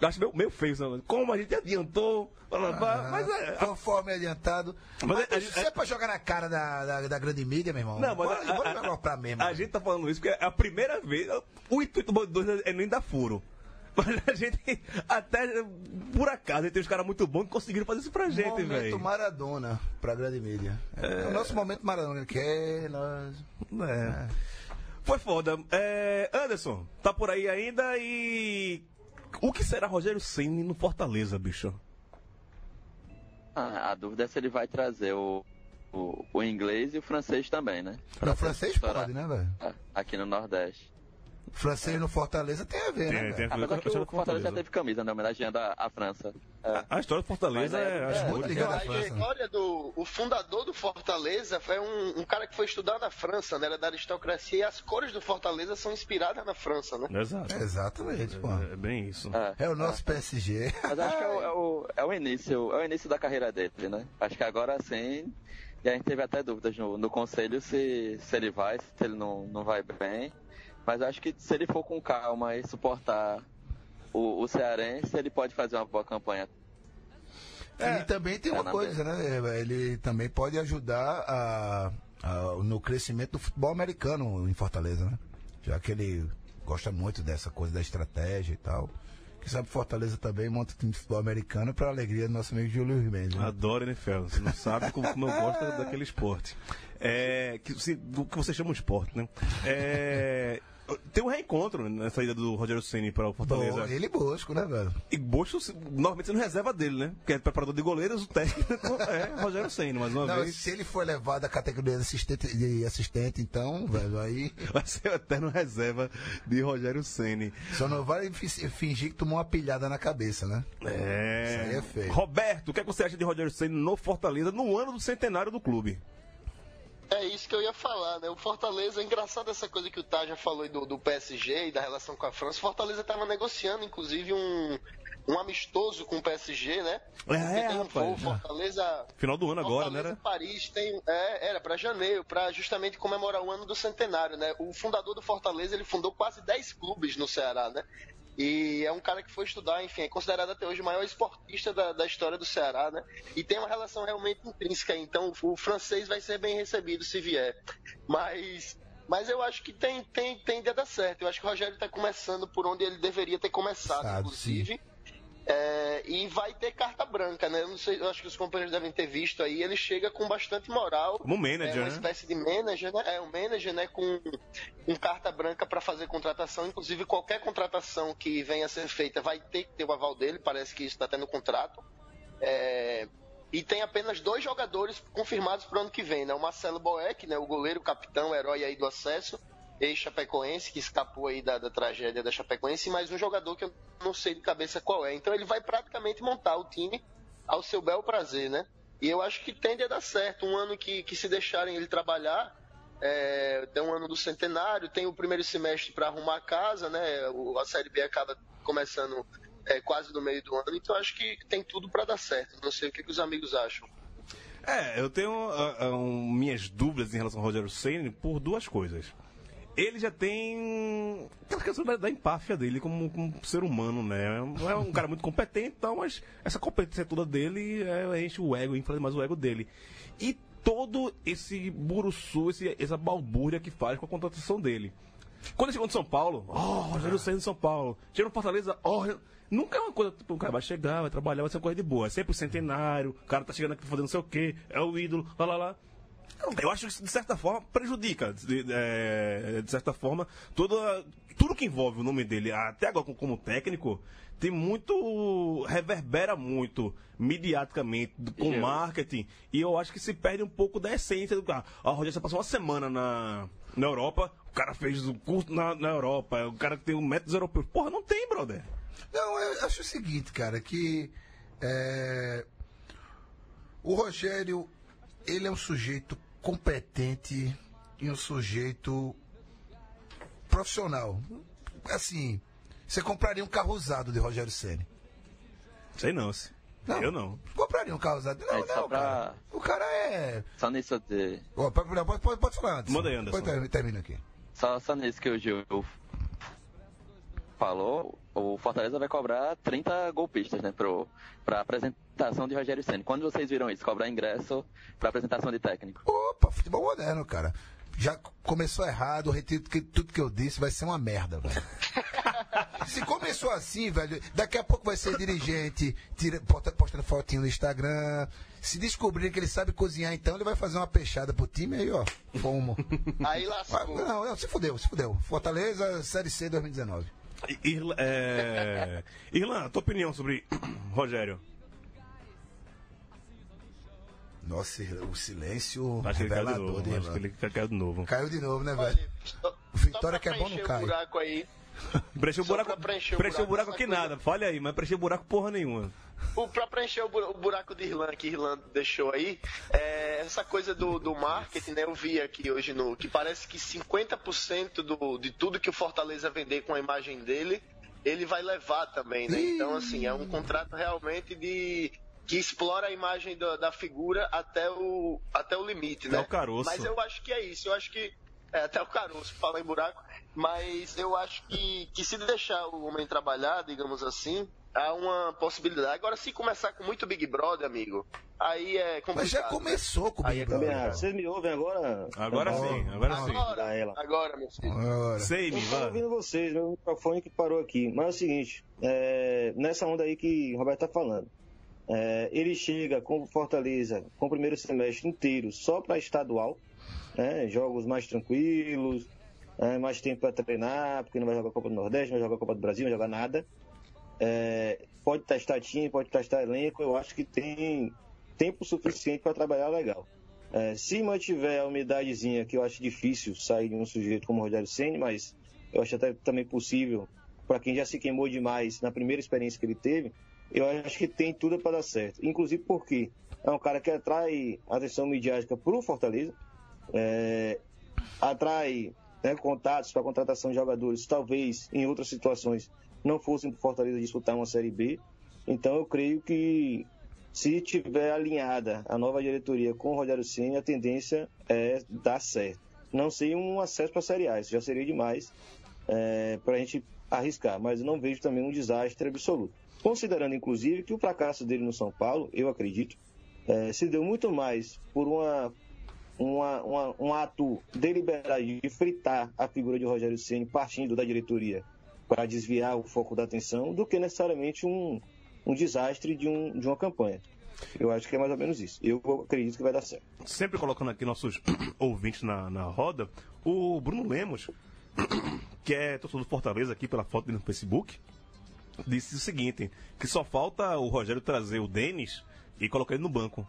acho meio, meio feio, sabe? como a gente adiantou, blá, blá, blá, mas é,
Conforme adiantado.
Mas
Mas, isso é pra jogar na cara da, da, da grande mídia, meu irmão.
Não, mas
bora,
a,
bora jogar pra mesmo.
a gente tá falando isso porque é a primeira vez. O intuito do 2 é nem dar furo. Mas a gente, até por acaso, tem uns caras muito bons que conseguiram fazer isso pra gente,
momento
velho.
Maradona pra grande mídia. É, o nosso momento Maradona, que é nós.
É. Foi foda. É, Anderson, tá por aí ainda e. O que será Rogério Senna no Fortaleza, bicho?
Ah, a dúvida é se ele vai trazer o, o, o inglês e o francês também, né?
Não, francês pode, né, velho?
Aqui no Nordeste.
Francês no Fortaleza tem a ver,
Tem,
né?
tem a ver com a
Apesar que
história
o Fortaleza já teve camisa, né? Homenageando a, a França. É.
A história do Fortaleza
Mas é-
é, acho
é,
muito ligada.
A
França, né?
história do o fundador do Fortaleza foi um, um cara que foi estudar na França, né? Era da aristocracia e as cores do Fortaleza são inspiradas na França, né?
Exato.
Exatamente, pô.
É, é bem isso.
É.
É o nosso PSG.
Mas acho que é o, é, o, é o início, é o início da carreira dele, né? Acho que agora sim. E a gente teve até dúvidas no, no conselho se, se ele vai, se ele não, não vai bem. Mas acho que se ele for com calma e suportar o, o cearense, ele pode fazer uma boa campanha.
E também tem
É,
uma coisa, né? Ele também pode ajudar a, a- no crescimento do futebol americano em Fortaleza, né? Já que ele gosta muito dessa coisa da estratégia e tal. Quem sabe Fortaleza também monta time de futebol americano para alegria do nosso amigo Júlio Mendes. Né?
Adoro NFL. Você não sabe como, como eu gosto daquele esporte. É, que, se- do que você chama um esporte, né? É, tem um reencontro nessa ida do Rogério Ceni para o Fortaleza.
Bom, ele e Bosco, né, velho?
E se- normalmente você não reserva dele, né? Porque é preparador de goleiros, o técnico é Rogério Ceni, mais uma
Não,
vez.
se ele for levado à categoria de assistente, de assistente, então, velho, aí
Vai ser o eterno reserva de Rogério Ceni.
só não vai fi- fingir que tomou uma pilhada na cabeça, né?
É.
Isso aí é feio.
Roberto, o que, é que você acha de Rogério Ceni no Fortaleza no ano do centenário do clube?
É isso que eu ia falar, né? O Fortaleza, é engraçado essa coisa que o Taja falou aí do, do PSG e da relação com a França. O Fortaleza estava negociando, inclusive, um, um amistoso com o PSG, né? Porque
É,
tem um
rapaz.
voo Fortaleza.
Final do ano agora, né?
Fortaleza,
Era?
Paris tem, é, era para janeiro, para justamente comemorar o ano do centenário, né? O fundador do Fortaleza, ele fundou quase 10 clubes no Ceará, né? E é um cara que foi estudar, enfim, é considerado até hoje o maior esportista da, da história do Ceará, né? E tem uma relação realmente intrínseca, então o francês vai ser bem recebido se vier. Mas mas eu acho que tem, tem, tem de dar certo. Eu acho que o Rogério está começando por onde ele deveria ter começado,
Sabe,
inclusive. É, e vai ter carta branca, né? Eu não sei, eu acho que os companheiros devem ter visto aí. Ele chega com bastante moral.
Como manager,
é uma
né?
espécie de manager, né? É um manager, né? Com, com carta branca para fazer contratação. Inclusive, qualquer contratação que venha a ser feita vai ter que ter o aval dele. Parece que isso está tendo contrato. É, e tem apenas dois jogadores confirmados para o ano que vem, né? O Marcelo Boeck, né? O goleiro, capitão, herói aí do acesso, ex-chapecoense, que escapou aí da, da tragédia da Chapecoense, mais um jogador que eu não sei de cabeça qual é. Então ele vai praticamente montar o time ao seu bel prazer, né? E eu acho que tende a dar certo. Um ano que, que se deixarem ele trabalhar, é, tem um ano do centenário, tem o primeiro semestre para arrumar a casa, né? O- a Série B acaba começando é, quase no meio do ano, então acho que tem tudo para dar certo. Não sei o que, que os amigos acham.
É, eu tenho um, minhas dúvidas em relação ao Rogério Ceni por duas coisas. Ele já tem aquela questão da, da empáfia dele como, como ser humano, né? É um cara muito competente, então, mas essa competência toda dele é, enche o ego, infla mais o ego dele. E todo esse buruçu, esse, essa balbúrdia que faz com a contratação dele. Quando ele chegou no São Paulo, oh, Rogério Ceni de São Paulo. Chegou no Fortaleza, oh, Rogério- Nunca é uma coisa, tipo, o cara vai chegar, vai trabalhar, vai ser uma coisa de boa. É sempre o centenário, o cara tá chegando aqui fazendo não sei o quê, é o ídolo, lá, lá, lá. Eu acho que isso, de certa forma, prejudica, de, é, de certa forma, toda, tudo que envolve o nome dele, até agora como, como técnico, tem muito. reverbera muito mediaticamente, com
Sim.
marketing, e eu acho que se perde um pouco da essência do cara. Ah, o Rogério, você passou uma semana na, na Europa, o cara fez o curso na, na Europa, o cara tem um métodos europeus. Porra, não tem, brother.
Não, eu acho o seguinte, cara, que é, o Rogério, ele é um sujeito competente e um sujeito profissional. Assim, você compraria um carro usado de Rogério Ceni?
Sei não, se. Eu não.
Compraria um carro usado? Não,
É,
não,
pra-
cara. O cara é...
Só nisso de.
Ó, pode, pode, pode, pode falar antes.
Manda aí, Anderson.
Termina aqui.
Só, só nisso que o Gil falou, o Fortaleza vai cobrar 30 golpistas, né, pro, pra apresentação de Rogério Senna. Quando vocês viram isso? Cobrar ingresso pra apresentação de técnico?
Opa, futebol moderno, cara. Já começou errado, retiro que- tudo que eu disse, vai ser uma merda, velho. Se começou assim, velho, daqui a pouco vai ser dirigente, tira, posta- postando fotinho no Instagram. Se descobrir que ele sabe cozinhar, então ele vai fazer uma peixada pro time aí, ó. Fomo.
Aí lascou.
Não, não, se fudeu, se fudeu. Fortaleza, Série C 2019.
Irla, é... Irlan, tua opinião sobre Rogério?
Nossa, o silêncio
Acho que ele caiu de
revelador
novo.
de
Acho que ele caiu de novo.
Caiu de novo, né, velho?
Olha, só-
Vitória
só
que é bom não cai.
o buraco aí.
Preencheu o buraco,
pra preencher o buraco,
que nada. Falha aí, mas preencheu buraco porra nenhuma.
O, pra preencher o bu- o buraco de Irlanda que Irlanda deixou aí, é, essa coisa do, do marketing, né? Eu vi aqui hoje no. que parece que 50% do, de tudo que o Fortaleza vender com a imagem dele, ele vai levar também, né? Então, assim, é um contrato realmente de. que explora a imagem da, da figura até o, até o limite,
Até
né?
o caroço.
Mas eu acho que é isso, eu acho que. É, até o caroço, fala em buraco. Mas eu acho que, que se deixar o homem trabalhar, digamos assim, há uma possibilidade. Agora, se começar com muito Big Brother, amigo, aí é complicado.
Mas já começou com o
Aí
Big
é
Brother.
Também,
cara.
vocês me ouvem agora?
Agora
Tá
sim, agora sim.
Dá
Agora,
ela.
agora, meu filho.
Ora.
Sei, me
estou
vai.
ouvindo vocês, meu microfone que parou aqui. Mas é o seguinte, é, nessa onda aí que o Roberto está falando, é, ele chega com Fortaleza com o primeiro semestre inteiro só para estadual, né, jogos mais tranquilos, é, mais tempo para treinar, porque não vai jogar a Copa do Nordeste, não vai jogar a Copa do Brasil, não vai jogar nada. É, pode testar time, pode testar elenco, eu acho que tem tempo suficiente para trabalhar legal. É, se mantiver a umidadezinha, que eu acho difícil sair de um sujeito como o Rogério Senni, mas eu acho até também possível para quem já se queimou demais na primeira experiência que ele teve, eu acho que tem tudo para dar certo. Inclusive porque é um cara que atrai atenção midiática para o Fortaleza, é, atrai né, contatos para contratação de jogadores, talvez em outras situações não fossem para Fortaleza disputar uma Série B. Então eu creio que se tiver alinhada a nova diretoria com o Rogério Ceni, a tendência é dar certo. Não sei um acesso para a Série A, isso já seria demais para a gente arriscar, mas não vejo também um desastre absoluto. Considerando, inclusive, que o fracasso dele no São Paulo, eu acredito, eh, se deu muito mais por uma, uma- uma- um ato deliberado de fritar a figura de Rogério Ceni partindo da diretoria para desviar o foco da atenção, do que necessariamente um, um desastre de, um, de uma campanha. Eu acho que é mais ou menos isso. Eu acredito que vai dar certo.
Sempre colocando aqui nossos ouvintes na, na roda, o Bruno Lemos, que é torcedor do Fortaleza aqui pela foto dele no Facebook, disse o seguinte, que só falta o Rogério trazer o Denis e colocar ele no banco.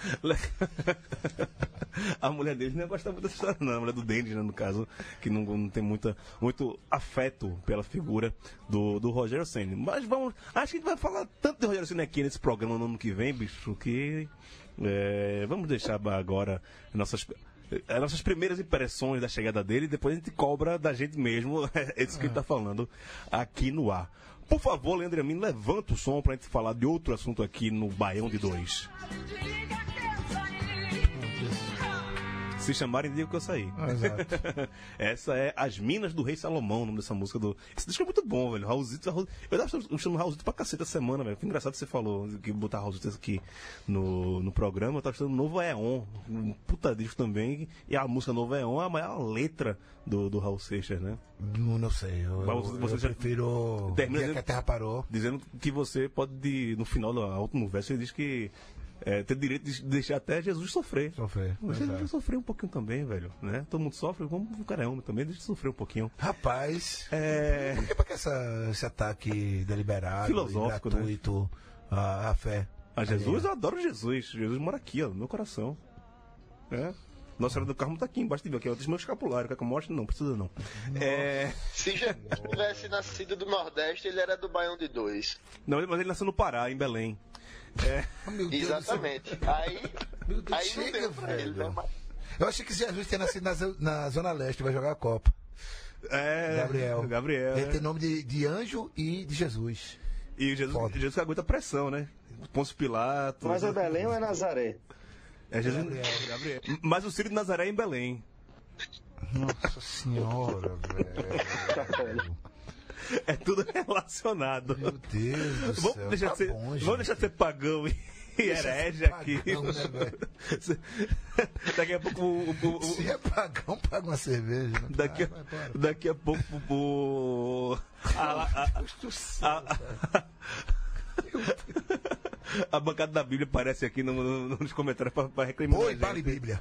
A mulher dele não gosta muito dessa história, não. A mulher do Denis, né, no caso, que não, não tem muita, muito afeto pela figura do, do Rogério Senna. Mas vamos. Acho que a gente vai falar tanto de Rogério Senna aqui nesse programa no ano que vem, bicho, que. é, vamos deixar agora nossas. As nossas primeiras impressões da chegada dele, depois a gente cobra da gente mesmo, é isso que ele está falando aqui no ar. Por favor, Leandro Amin, levanta o som pra gente falar de outro assunto aqui no Baião de Dois. Se chamarem, digo que eu saí.
Ah, exato.
Essa é As Minas do Rei Salomão, o nome dessa música do. Esse disco é muito bom, velho. Raulzito. Raul... Eu tava chamando Raulzito pra caceta essa semana, velho. Foi engraçado que você falou que botar Raulzito aqui no, no programa. Eu tava estudando Novo Eon, um puta disco também. E a música Novo Eon é a maior letra do, do Raul Seixas, né?
Não, não sei. Eu,
Mas
eu,
você
eu
já-
prefiro.
Termina dizendo-
que a Terra parou.
Dizendo que você pode, no final do último verso, ele diz que é, tem direito de deixar até Jesus sofrer.
Sofrer.
Você
exato.
vai sofrer um pouquinho também, velho, né? Todo mundo sofre, como o cara é homem também, deixa sofrer um pouquinho.
Rapaz,
É...
por que, por que essa, esse ataque deliberado,
Filosófico, né?
gratuito à, à fé?
A Jesus, eu adoro Jesus. Jesus mora aqui, ó, no meu coração. É. Nossa Senhora do Carmo tá aqui embaixo de mim, aqui, ó. Diz meu escapulário, quer que eu mostre? Não, precisa não. É...
Se Jesus tivesse nascido do Nordeste, ele era do Baião de Dois.
Não, mas ele nasceu no Pará, em Belém. É...
Oh.
Exatamente. Aí,
Meu Deus,
aí não
chega,
deu pra ele,
velho.
né? Mas-
Eu achei que Jesus tinha nascido na, na Zona Leste, vai jogar a Copa.
é...
Gabriel.
Gabriel.
Ele
é.
tem nome de, de anjo e de Jesus.
E Jesus,
Foda.
Jesus que aguenta pressão, né? Pôncio Pilato.
Mas é Belém ou é Nazaré?
É Jesus.
Gabriel.
Gabriel. Mas o Círio de Nazaré é em Belém.
Nossa senhora, velho.
É tudo relacionado.
Meu Deus do
Vamos
céu.
deixar,
tá
ser,
bom,
vamos deixar de ser pagão e, herege aqui.
né?
Daqui a pouco o- o- o-
Se é pagão, paga uma cerveja. né?
Daqui, a-
vai
daqui a pouco o. A, a, a, a, bancada da Bíblia aparece aqui no- no- nos comentários para reclamar.
Boi, vale Bíblia.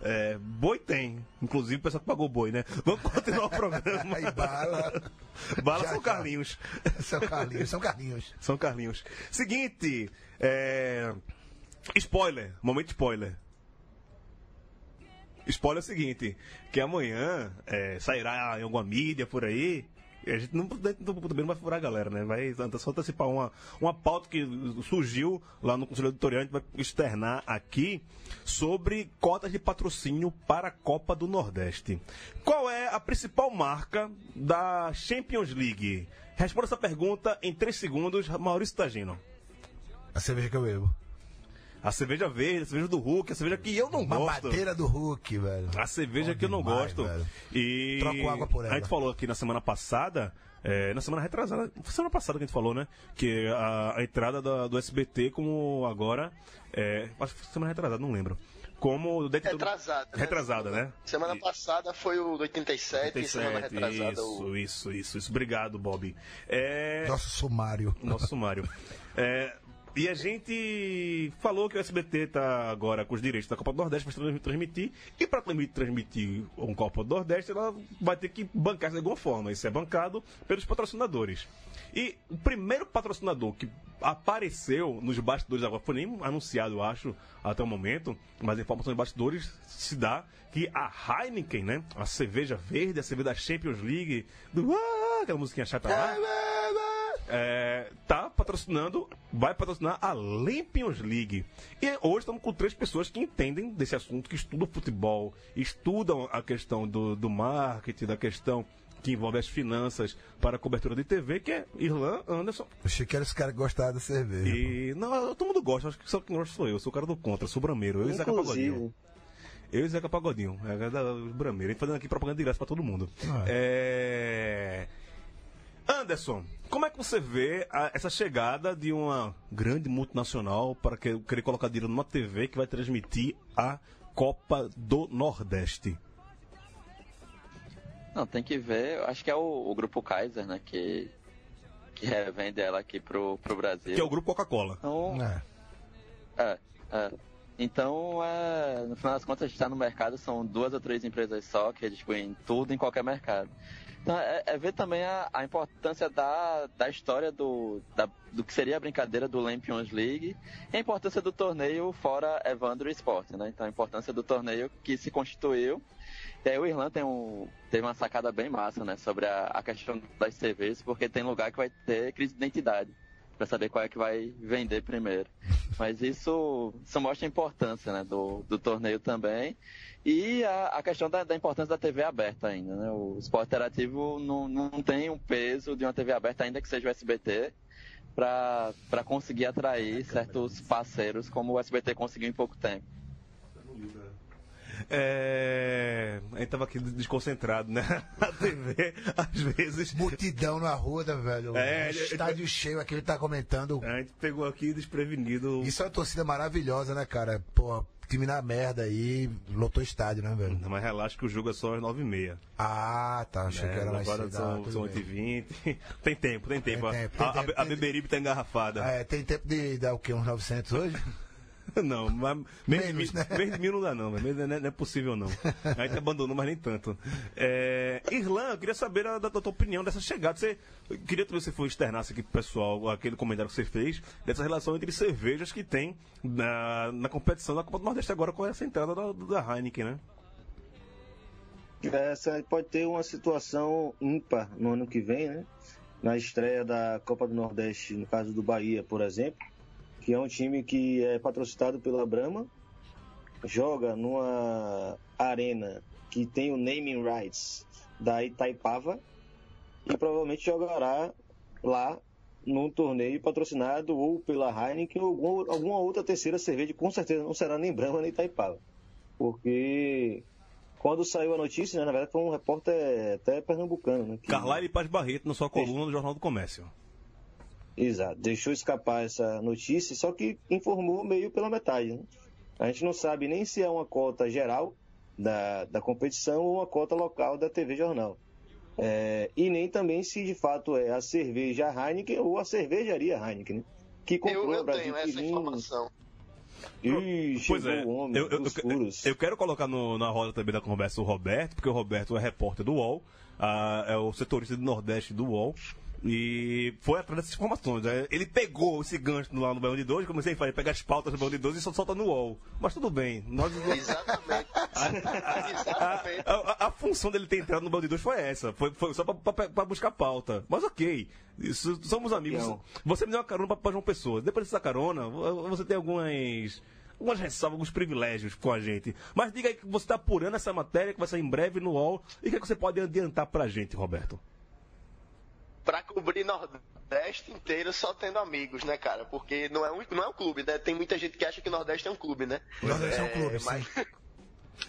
É, boi tem. Inclusive o pessoal que pagou boi, né? Vamos continuar o programa.
Aí bala.
Bala
Já,
são
já.
Carlinhos.
São Carlinhos, são Carlinhos.
São Carlinhos. Seguinte, é... spoiler, momento spoiler. Spoiler é o seguinte, que amanhã é, sairá em alguma mídia por aí. A gente não, não- também não vai furar a galera, né? Vai só antecipar uma, uma pauta que surgiu lá no Conselho Editorial, a gente vai externar aqui sobre cotas de patrocínio para a Copa do Nordeste. Qual é a principal marca da Champions League? Responda essa pergunta em 3 segundos, Maurício Tagino.
A cerveja que eu bebo.
A cerveja verde, a cerveja do Hulk, a cerveja que eu não
Uma
gosto.
bateira do Hulk, velho.
A cerveja
Bom
que eu não
demais,
gosto.
velho.
E
Troco água por ela.
A gente falou aqui na semana passada, é, na semana retrasada, foi semana passada que a gente falou, né? Que a, a entrada da- do SBT como agora, é, acho que foi semana retrasada, não lembro. Como dentro do-
Retrasada. né?
Retrasada, né?
Semana passada foi o do 87, semana
87,
retrasada o.
isso, isso, isso, isso. Obrigado, Bob. É,
Nosso sumário.
nosso sumário. É, e a gente falou que o SBT está agora com os direitos da Copa do Nordeste para transmitir. E para transmitir um Copa do Nordeste, ela vai ter que bancar de alguma forma. Isso é bancado pelos patrocinadores. E o primeiro patrocinador que apareceu nos bastidores agora, foi nem anunciado, acho, até o momento, mas a informação dos bastidores se dá que a Heineken, né? A cerveja verde, a cerveja da Champions League, do ah, aquela musiquinha chata lá é, tá patrocinando, vai patrocinar a Lampions League. E hoje estamos com três pessoas que entendem desse assunto, que estudam futebol, estudam a questão do, do marketing, da questão que envolve as finanças para a cobertura de TV, que é Irlan Anderson.
Achei que era esse cara que gostava da cerveja.
E não, todo mundo gosta, acho que só quem gosta sou eu, sou o cara do contra, sou o brameiro, eu e Zeca Pagodinho.
Inclusive,
Eu e Zeca Pagodinho, é da Brameiro, a gente fazendo aqui propaganda de graça pra todo mundo.
Ah.
É... Anderson, como é que você vê a- essa chegada de uma grande multinacional para que- querer colocar dinheiro numa TV que vai transmitir a Copa do Nordeste?
Não, tem que ver, acho que é o, o grupo Kaiser, né, que, que revende ela aqui pro, pro Brasil.
Que é o grupo Coca-Cola.
Então,
É.
É, é. Então, é, no final das contas, a gente está no mercado, são duas ou três empresas só que distribuem tudo em qualquer mercado. Então, é, é ver também a, a importância da, da história do, da- do que seria a brincadeira do Lampions League e a importância do torneio fora Evandro Esporte, né? Então, a importância do torneio que se constituiu. E aí o Irlan tem um, teve uma sacada bem massa, né? Sobre a, a questão das TVs, porque tem lugar que vai ter crise de identidade. Para saber qual é que vai vender primeiro. Mas isso, isso mostra a importância né, do, do torneio também. E a, a questão da, da, importância da TV aberta ainda. Né? O esporte interativo não, não tem um peso de uma TV aberta, ainda que seja o SBT, para conseguir atrair certos parceiros como o SBT conseguiu em pouco tempo.
É... A gente tava aqui desconcentrado, né? A TV, às vezes.
Multidão na rua, né, velho?
É,
estádio cheio aqui, ele tá comentando.
A gente pegou aqui desprevenido.
Isso é uma torcida maravilhosa, né, cara? Pô, time na merda aí, lotou estádio, né, velho?
Não, mas relaxa que o jogo é só às 9h30.
Ah, tá. Achei
É,
que era mais
agora são,
Ah,
são
tudo bem.
8h20. Tem tempo, tem tempo.
Tem
A-
tempo, tem
a,
tempo,
a, a
tem
Beberibe tá engarrafada.
É, tem tempo de dar o quê? Uns 900 hoje?
Não, mas menos,
né?
menos de mil não dá não, não, é- não é possível não. A gente abandonou, mas nem tanto. É, Irlan, eu queria saber a, da, da tua opinião dessa chegada. Você, eu queria que você for externasse aqui pro pessoal aquele comentário que você fez, dessa relação entre cervejas que tem na, na competição da Copa do Nordeste agora com essa entrada da, da Heineken, né?
Essa pode ter uma situação ímpar no ano que vem, né? Na estreia da Copa do Nordeste, no caso do Bahia, por exemplo, que é um time que é patrocinado pela Brahma, joga numa arena que tem o naming rights da Itaipava e provavelmente jogará lá num torneio patrocinado ou pela Heineken ou alguma, outra terceira cerveja, com certeza não será nem Brahma nem Itaipava. Porque quando saiu a notícia, né, na verdade foi um repórter até pernambucano, né? que-
Carlyle Paz Barreto na sua coluna no Jornal do Comércio.
Exato, deixou escapar essa notícia, só que informou meio pela metade. Né? A gente não sabe nem se é uma cota geral da, da competição ou uma cota local da TV Jornal. É, e nem também se de fato é a cerveja Heineken ou a cervejaria Heineken, né? que comprou
Eu,
a
eu
Brasil
tenho essa informação.
Ih,
Pois
chegou
é,
o homem
eu, eu, eu- eu quero colocar no- na roda também da conversa o Roberto, porque o Roberto é repórter do UOL, ah, é o setorista do Nordeste do UOL, e foi atrás dessas informações. É, Ele pegou esse gancho lá no Baião de Dois, comecei a fazer, pegar as pautas do Baião de Dois e só solta no UOL. Mas tudo bem, nós...
Exatamente.
A,
Exatamente.
a- a função dele ter entrado no Baião de Dois foi essa, foi, foi só pra, pra- pra buscar pauta. Mas ok, isso- somos amigos.
Não.
Você me deu uma carona pra, pra João Pessoa. Depois dessa carona, vo- você tem algumas. Algumas ressalvas, alguns privilégios com a gente. Mas diga aí que você está apurando essa matéria, que vai sair em breve no UOL. E o que, é que você pode adiantar pra gente, Roberto?
Cobrir Nordeste inteiro só tendo amigos, né, cara? Porque não é um, não é um clube, né? Tem muita gente que acha que Nordeste é um clube, né?
O Nordeste é um clube,
mas-
sim.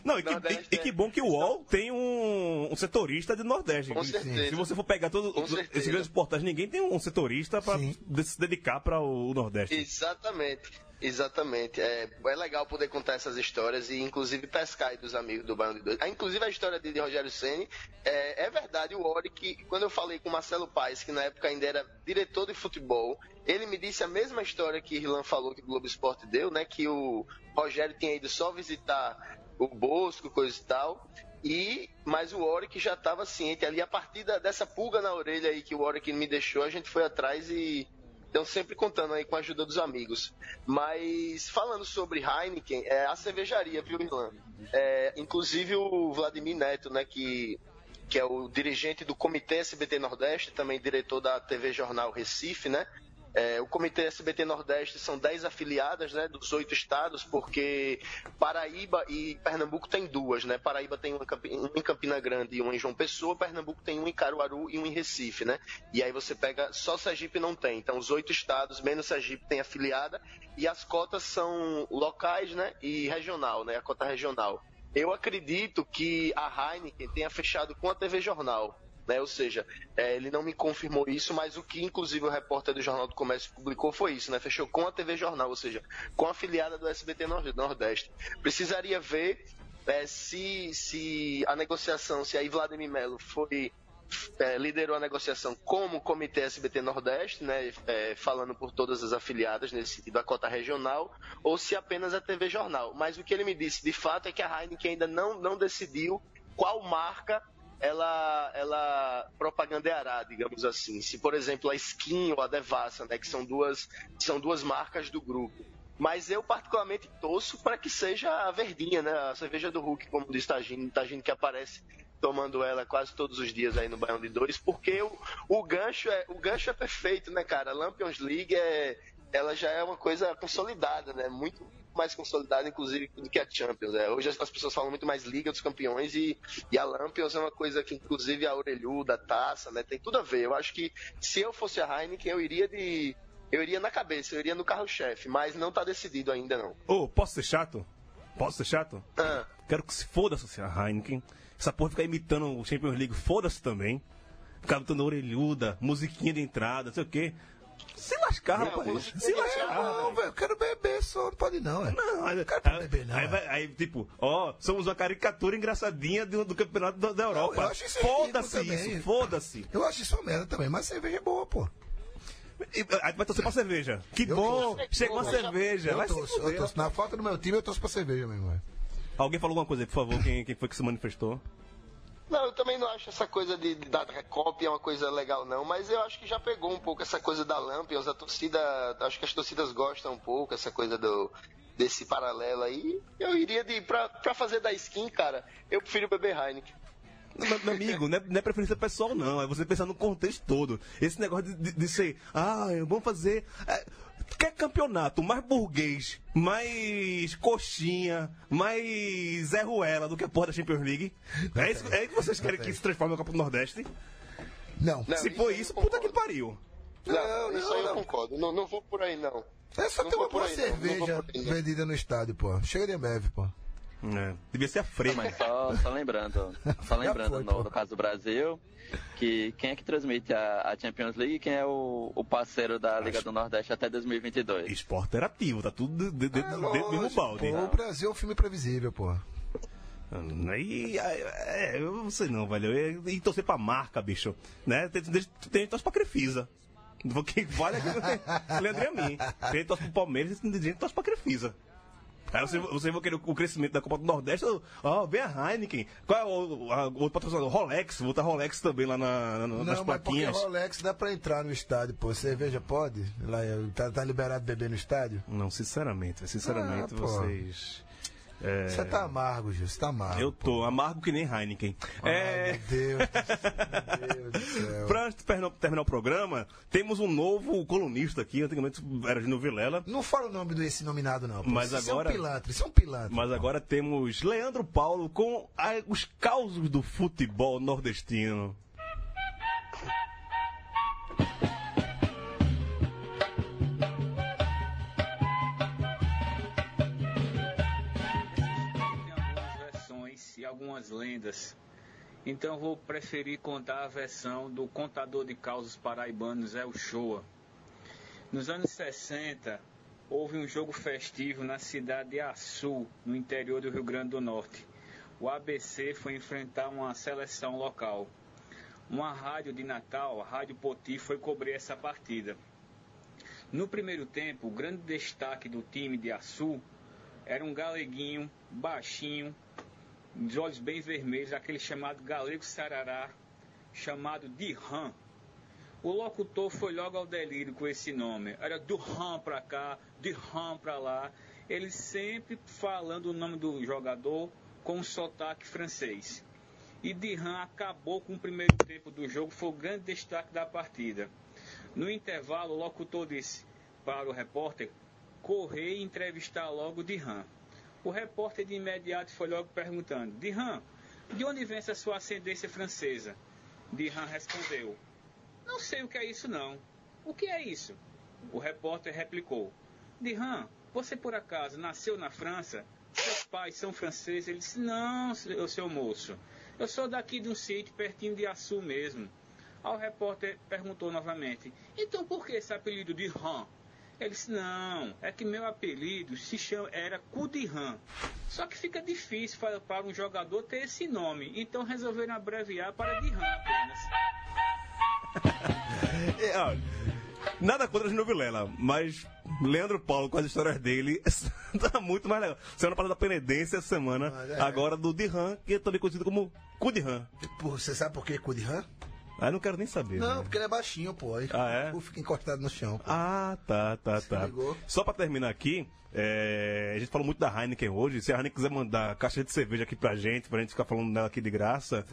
Não, e que, e- e que bom que o UOL tem um, um setorista de Nordeste.
Com certeza.
Se você for pegar todos esses grandes portais, ninguém tem um setorista para se dedicar para o Nordeste.
Exatamente, exatamente. É, é legal poder contar essas histórias e inclusive pescar dos amigos do Baião de Dois. Ah, inclusive a história de, de Rogério Ceni é, é verdade, o Ori, que quando eu falei com Marcelo Paes, que na época ainda era diretor de futebol, ele me disse a mesma história que Irlan falou que o Globo Esporte deu, né? Que o Rogério tinha ido só visitar o Bosco, coisa e tal. E, mas o Oric já estava ciente ali, a partir da- dessa pulga na orelha aí que o Oric me deixou, a gente foi atrás e então sempre contando aí com a ajuda dos amigos. Mas falando sobre Heineken, é a cervejaria, viu, Irlan? É, inclusive o Vladimir Neto, né, que, que é o dirigente do Comitê SBT Nordeste, também diretor da TV Jornal Recife, né? É, o Comitê SBT Nordeste são 10 afiliadas, né, dos oito estados, porque Paraíba e Pernambuco tem duas, né? Paraíba tem uma em Campina Grande e uma em João Pessoa, Pernambuco tem uma em Caruaru e uma em Recife, né? E aí você pega, só Sergipe não tem. Então os oito estados, menos Sergipe, tem afiliada e as cotas são locais, né, e regional, né, a cota regional. Eu acredito que a Heineken tenha fechado com a TV Jornal. Né? Ou seja, é, ele não me confirmou isso, mas o que inclusive o repórter do Jornal do Comércio publicou foi isso, né? Fechou com a TV Jornal, ou seja, com a afiliada do SBT Nor- Nordeste. Precisaria ver é, se, se a negociação, se a Vladimir Melo foi é, liderou a negociação como Comitê SBT Nordeste, né, é, falando por todas as afiliadas nesse sentido, a cota regional, ou se apenas a TV Jornal. Mas o que ele me disse de fato é que a Heineken ainda não, não decidiu qual marca ela, ela propagandeará, digamos assim. Se, por exemplo, a Skin ou a Devassa, né, que são duas, são duas marcas do grupo. Mas eu particularmente torço para que seja a verdinha, né? A cerveja do Hulk, como diz Tagino, Tagino que aparece tomando ela quase todos os dias aí no Baião de Dois, porque o, o gancho é o gancho é perfeito, né, cara? Lampions League é ela já é uma coisa consolidada, né? Muito mais consolidada, inclusive, do que a Champions. É. Hoje as pessoas falam muito mais Liga dos Campeões e, e a Lampions é uma coisa que, inclusive, a orelhuda, a taça, né? Tem tudo a ver. Eu acho que se eu fosse a Heineken, eu iria de. Eu iria na cabeça, eu iria no carro-chefe, mas não tá decidido ainda, não.
Ô, posso ser chato? Posso ser chato?
Ah.
Quero que se foda-se a Heineken. Essa porra ficar imitando o Champions League, foda-se também. Ficar botando orelhuda, musiquinha de entrada, não sei o quê. Se lascar,
Não,
rapaz.
música
Se lascar.
Não, velho, eu quero beber só, não pode não, é.
Não, aí,
quero
aí,
beber, não,
aí,
é.
vai- aí, tipo, ó, somos uma caricatura engraçadinha do, do campeonato da, da Europa.
eu acho isso ridículo
Foda-se isso, foda-se.
Eu acho isso uma merda também, mas cerveja é boa, pô.
E, Aí vai torcer pra cerveja. Que
Eu
bom, chegou a cerveja.
Eu
Vai
torço, eu. Na falta do meu time, eu torço pra cerveja mesmo, velho.
Alguém falou alguma coisa aí, por favor, quem, quem foi que se manifestou?
Não, eu também não acho essa coisa de, de da cópia uma coisa legal, não, mas eu acho que já pegou um pouco essa coisa da Lampions, a torcida, acho que as torcidas gostam um pouco, essa coisa do desse paralelo aí. Eu iria de, pra, pra fazer da skin, cara, eu prefiro beber Heineken.
Meu, amigo, não é, não é preferência pessoal, não. É você pensar no contexto todo. Esse negócio de, de, de ser, ah, vamos fazer. É, quer campeonato mais burguês, mais coxinha, mais Zé Ruela do que a porra da Champions League? É isso, é isso que vocês querem que se transforme no Copa do Nordeste?
Não.
Não,
se
isso
for isso, puta que pariu.
Não,
Não,
isso
não,
aí eu
não.
concordo. Não, não vou por aí, não.
É só
Não
ter uma boa
aí,
cerveja vendida no estádio, pô. Chega de Ambev, pô.
É, devia ser a freira.
Mas só, só lembrando, só lembrando
foi,
no, no caso do Brasil, que quem é que transmite a, a Champions League e quem é o, o parceiro da Liga do Nordeste até 2022?
Esporte interativo, tá tudo de- de- dentro do mesmo balde.
pô, o Brasil é um filme previsível, pô.
Aí, é, eu não sei não, velho. Ia- E torcer pra marca, bicho. Né? Tem, tem, tem gente que torce pra Crefisa. Quem vale é que Leandro e a mim. Tem gente que torce pro Palmeiras e tem gente que torce pra Crefisa. Aí você, você vai querer o crescimento da Copa do Nordeste, ó, vem a Heineken. Qual é o, a- o outro patrocinador? Rolex, vou botar Rolex também lá na, na- nas
Não, mas porque
plaquinhas.
Rolex dá pra entrar no estádio, pô. Cerveja pode? Lá, tá, tá liberado beber no estádio?
Não, sinceramente, sinceramente,
Ah, pô.
É,
Você tá amargo, Gil, você tá amargo.
Eu tô amargo que nem Heineken.
Ai,
é.
meu Deus, meu Deus do céu.
Pra terminar o programa, temos um novo colunista aqui, antigamente era Gino Vilela,
Não fala o nome desse nominado, não. Pô.
Mas
Isso
agora-
é um pilantra, isso é um pilantra.
mas
pô.
agora temos Leandro Paulo com a- os causos do futebol nordestino.
Algumas lendas. Então vou preferir contar a versão do contador de causos paraibano Zé Uchoa. Nos anos 60, houve um jogo festivo na cidade de Açu, no interior do Rio Grande do Norte. O ABC foi enfrentar uma seleção local. Uma rádio de Natal, a Rádio Poti, foi cobrir essa partida. No primeiro tempo, o grande destaque do time de Açu era um galeguinho, baixinho, de olhos bem vermelhos, aquele chamado galego sarará, chamado de. O locutor foi logo ao delírio com esse nome. Era do Ram pra cá, de Ram pra lá. Ele sempre falando o nome do jogador com um sotaque francês. E Dirran acabou com o primeiro tempo do jogo, foi o grande destaque da partida. No intervalo, o locutor disse para o repórter correr e entrevistar logo Dirran. O repórter de imediato foi logo perguntando: Dirran, de onde vem essa sua ascendência francesa? Dirran respondeu: Não sei o que é isso não. O que é isso? O repórter replicou: Dirran, você por acaso nasceu na França? Seus pais são franceses? Ele disse: Não, seu seu moço. Eu sou daqui de um sítio pertinho de Açu mesmo. Aí o repórter perguntou novamente: Então por que esse apelido de Ram? Ele disse: Não, é que meu apelido se chama, era Cudirran. Só que fica difícil para, para um jogador ter esse nome. Então resolveram abreviar para Dirran apenas.
É, ó, nada contra Gino Vilela, mas Leandro Paulo com as histórias dele tá muito mais legal. Semana passada da Penedência, essa semana
é.
agora do Dirran, que é também conhecido como Cudirran.
Pô, Você sabe por que Cudirran?
Ah, não quero nem saber.
Não,
né?
porque ele é baixinho, pô. Aí
Ah, é?
fica encostado no chão. pô.
Ah, tá, tá, tá.
ligou?
Só pra terminar aqui, é, a gente falou muito da Heineken hoje. Se a Heineken quiser mandar caixa de cerveja aqui pra gente, pra gente ficar falando dela aqui de graça,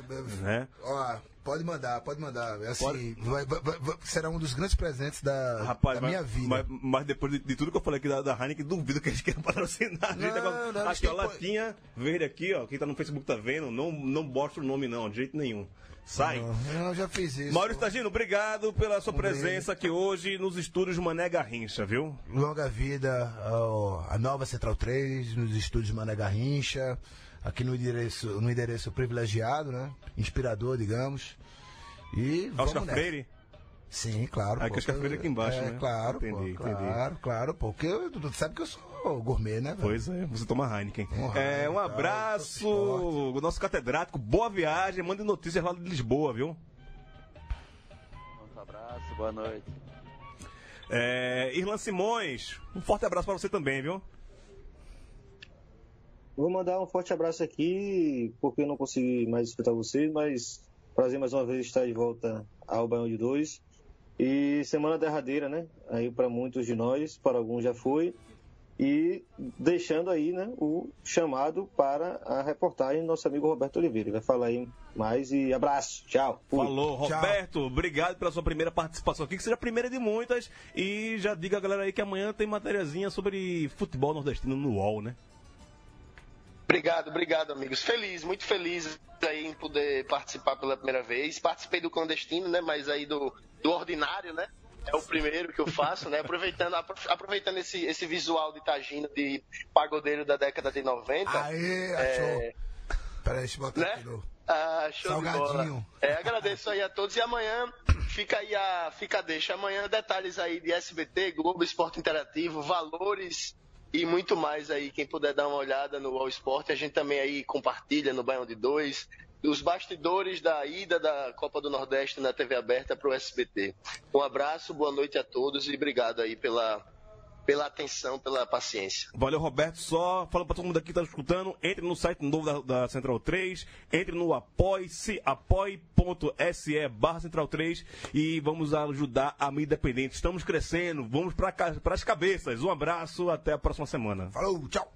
né?
Ó, pode mandar, pode mandar. É Assim, vai- vai- vai- vai- será um dos grandes presentes da,
Rapaz,
da minha vida.
Mas, mas depois de, de tudo que eu falei aqui da, da Heineken, duvido que eles queiram patrocinar a gente.
Não,
Agora,
não,
Acho que a
quem pode-
latinha verde aqui, ó, quem tá no Facebook tá vendo, não, não mostra o nome não, de jeito nenhum. Sai.
Não, eu já fiz isso.
Maurício Tagino, obrigado pela sua presença aqui hoje nos estúdios Mané Garrincha, viu?
Longa vida ao- a nova Central 3, nos estúdios Mané Garrincha, aqui no endereço, no endereço privilegiado, né? Inspirador, digamos. E vamos
Oscar
nessa.
Freire?
Sim, claro.
Ah,
pô.
que Freire é aqui embaixo,
é,
né?
Claro,
Entendi,
pô,
entendi.
claro, claro, pô. Porque eu- tu sabe que eu sou gourmet, né? velho?
Pois é, você toma Heineken.
Um
É, um abraço, o nosso catedrático, boa viagem, mande notícias lá de Lisboa, viu?
Um abraço, boa noite.
É, Irlan Simões, um forte abraço pra você também, viu?
Vou mandar um forte abraço aqui, porque eu não consegui mais escutar vocês, mas prazer mais uma vez estar de volta ao Baião de Dois. E semana derradeira, né? Aí para muitos de nós, para alguns já foi. E deixando aí, né, o chamado para a reportagem do nosso amigo Roberto Oliveira. Ele vai falar aí mais e abraço. Tchau. Fui.
Falou, Roberto, obrigado pela sua primeira participação aqui, que seja a primeira de muitas. E já diga a galera aí que amanhã tem matériazinha sobre futebol nordestino no UOL, né?
Obrigado, obrigado, amigos. Feliz, muito feliz aí em poder participar pela primeira vez. Participei do clandestino, né? Mas aí do, do ordinário, né? É o primeiro que eu faço, né? Aproveitando, apro- aproveitando esse, esse visual de Tagino de pagodeiro da década de 90.
Aê, achou.
é,
Peraí, deixa eu botar
né? Ah, show
Salgadinho.
É, agradeço aí a todos e amanhã fica aí a fica a deixa. Amanhã detalhes aí de SBT, Globo Esporte Interativo, valores e muito mais aí. Quem puder dar uma olhada no All Sport, a gente também aí compartilha no Baião de Dois os bastidores da ida da Copa do Nordeste na TV aberta para o SBT. Um abraço, boa noite a todos e obrigado aí pela pela atenção, pela paciência.
Valeu, Roberto. Só falando pra todo mundo aqui que tá escutando, entre no site novo da, da Central 3, entre no apoie-se, apoie.se barra Central 3 e vamos ajudar a mídia independente. Estamos crescendo, vamos para as cabeças. Um abraço, até a próxima semana.
Falou, tchau.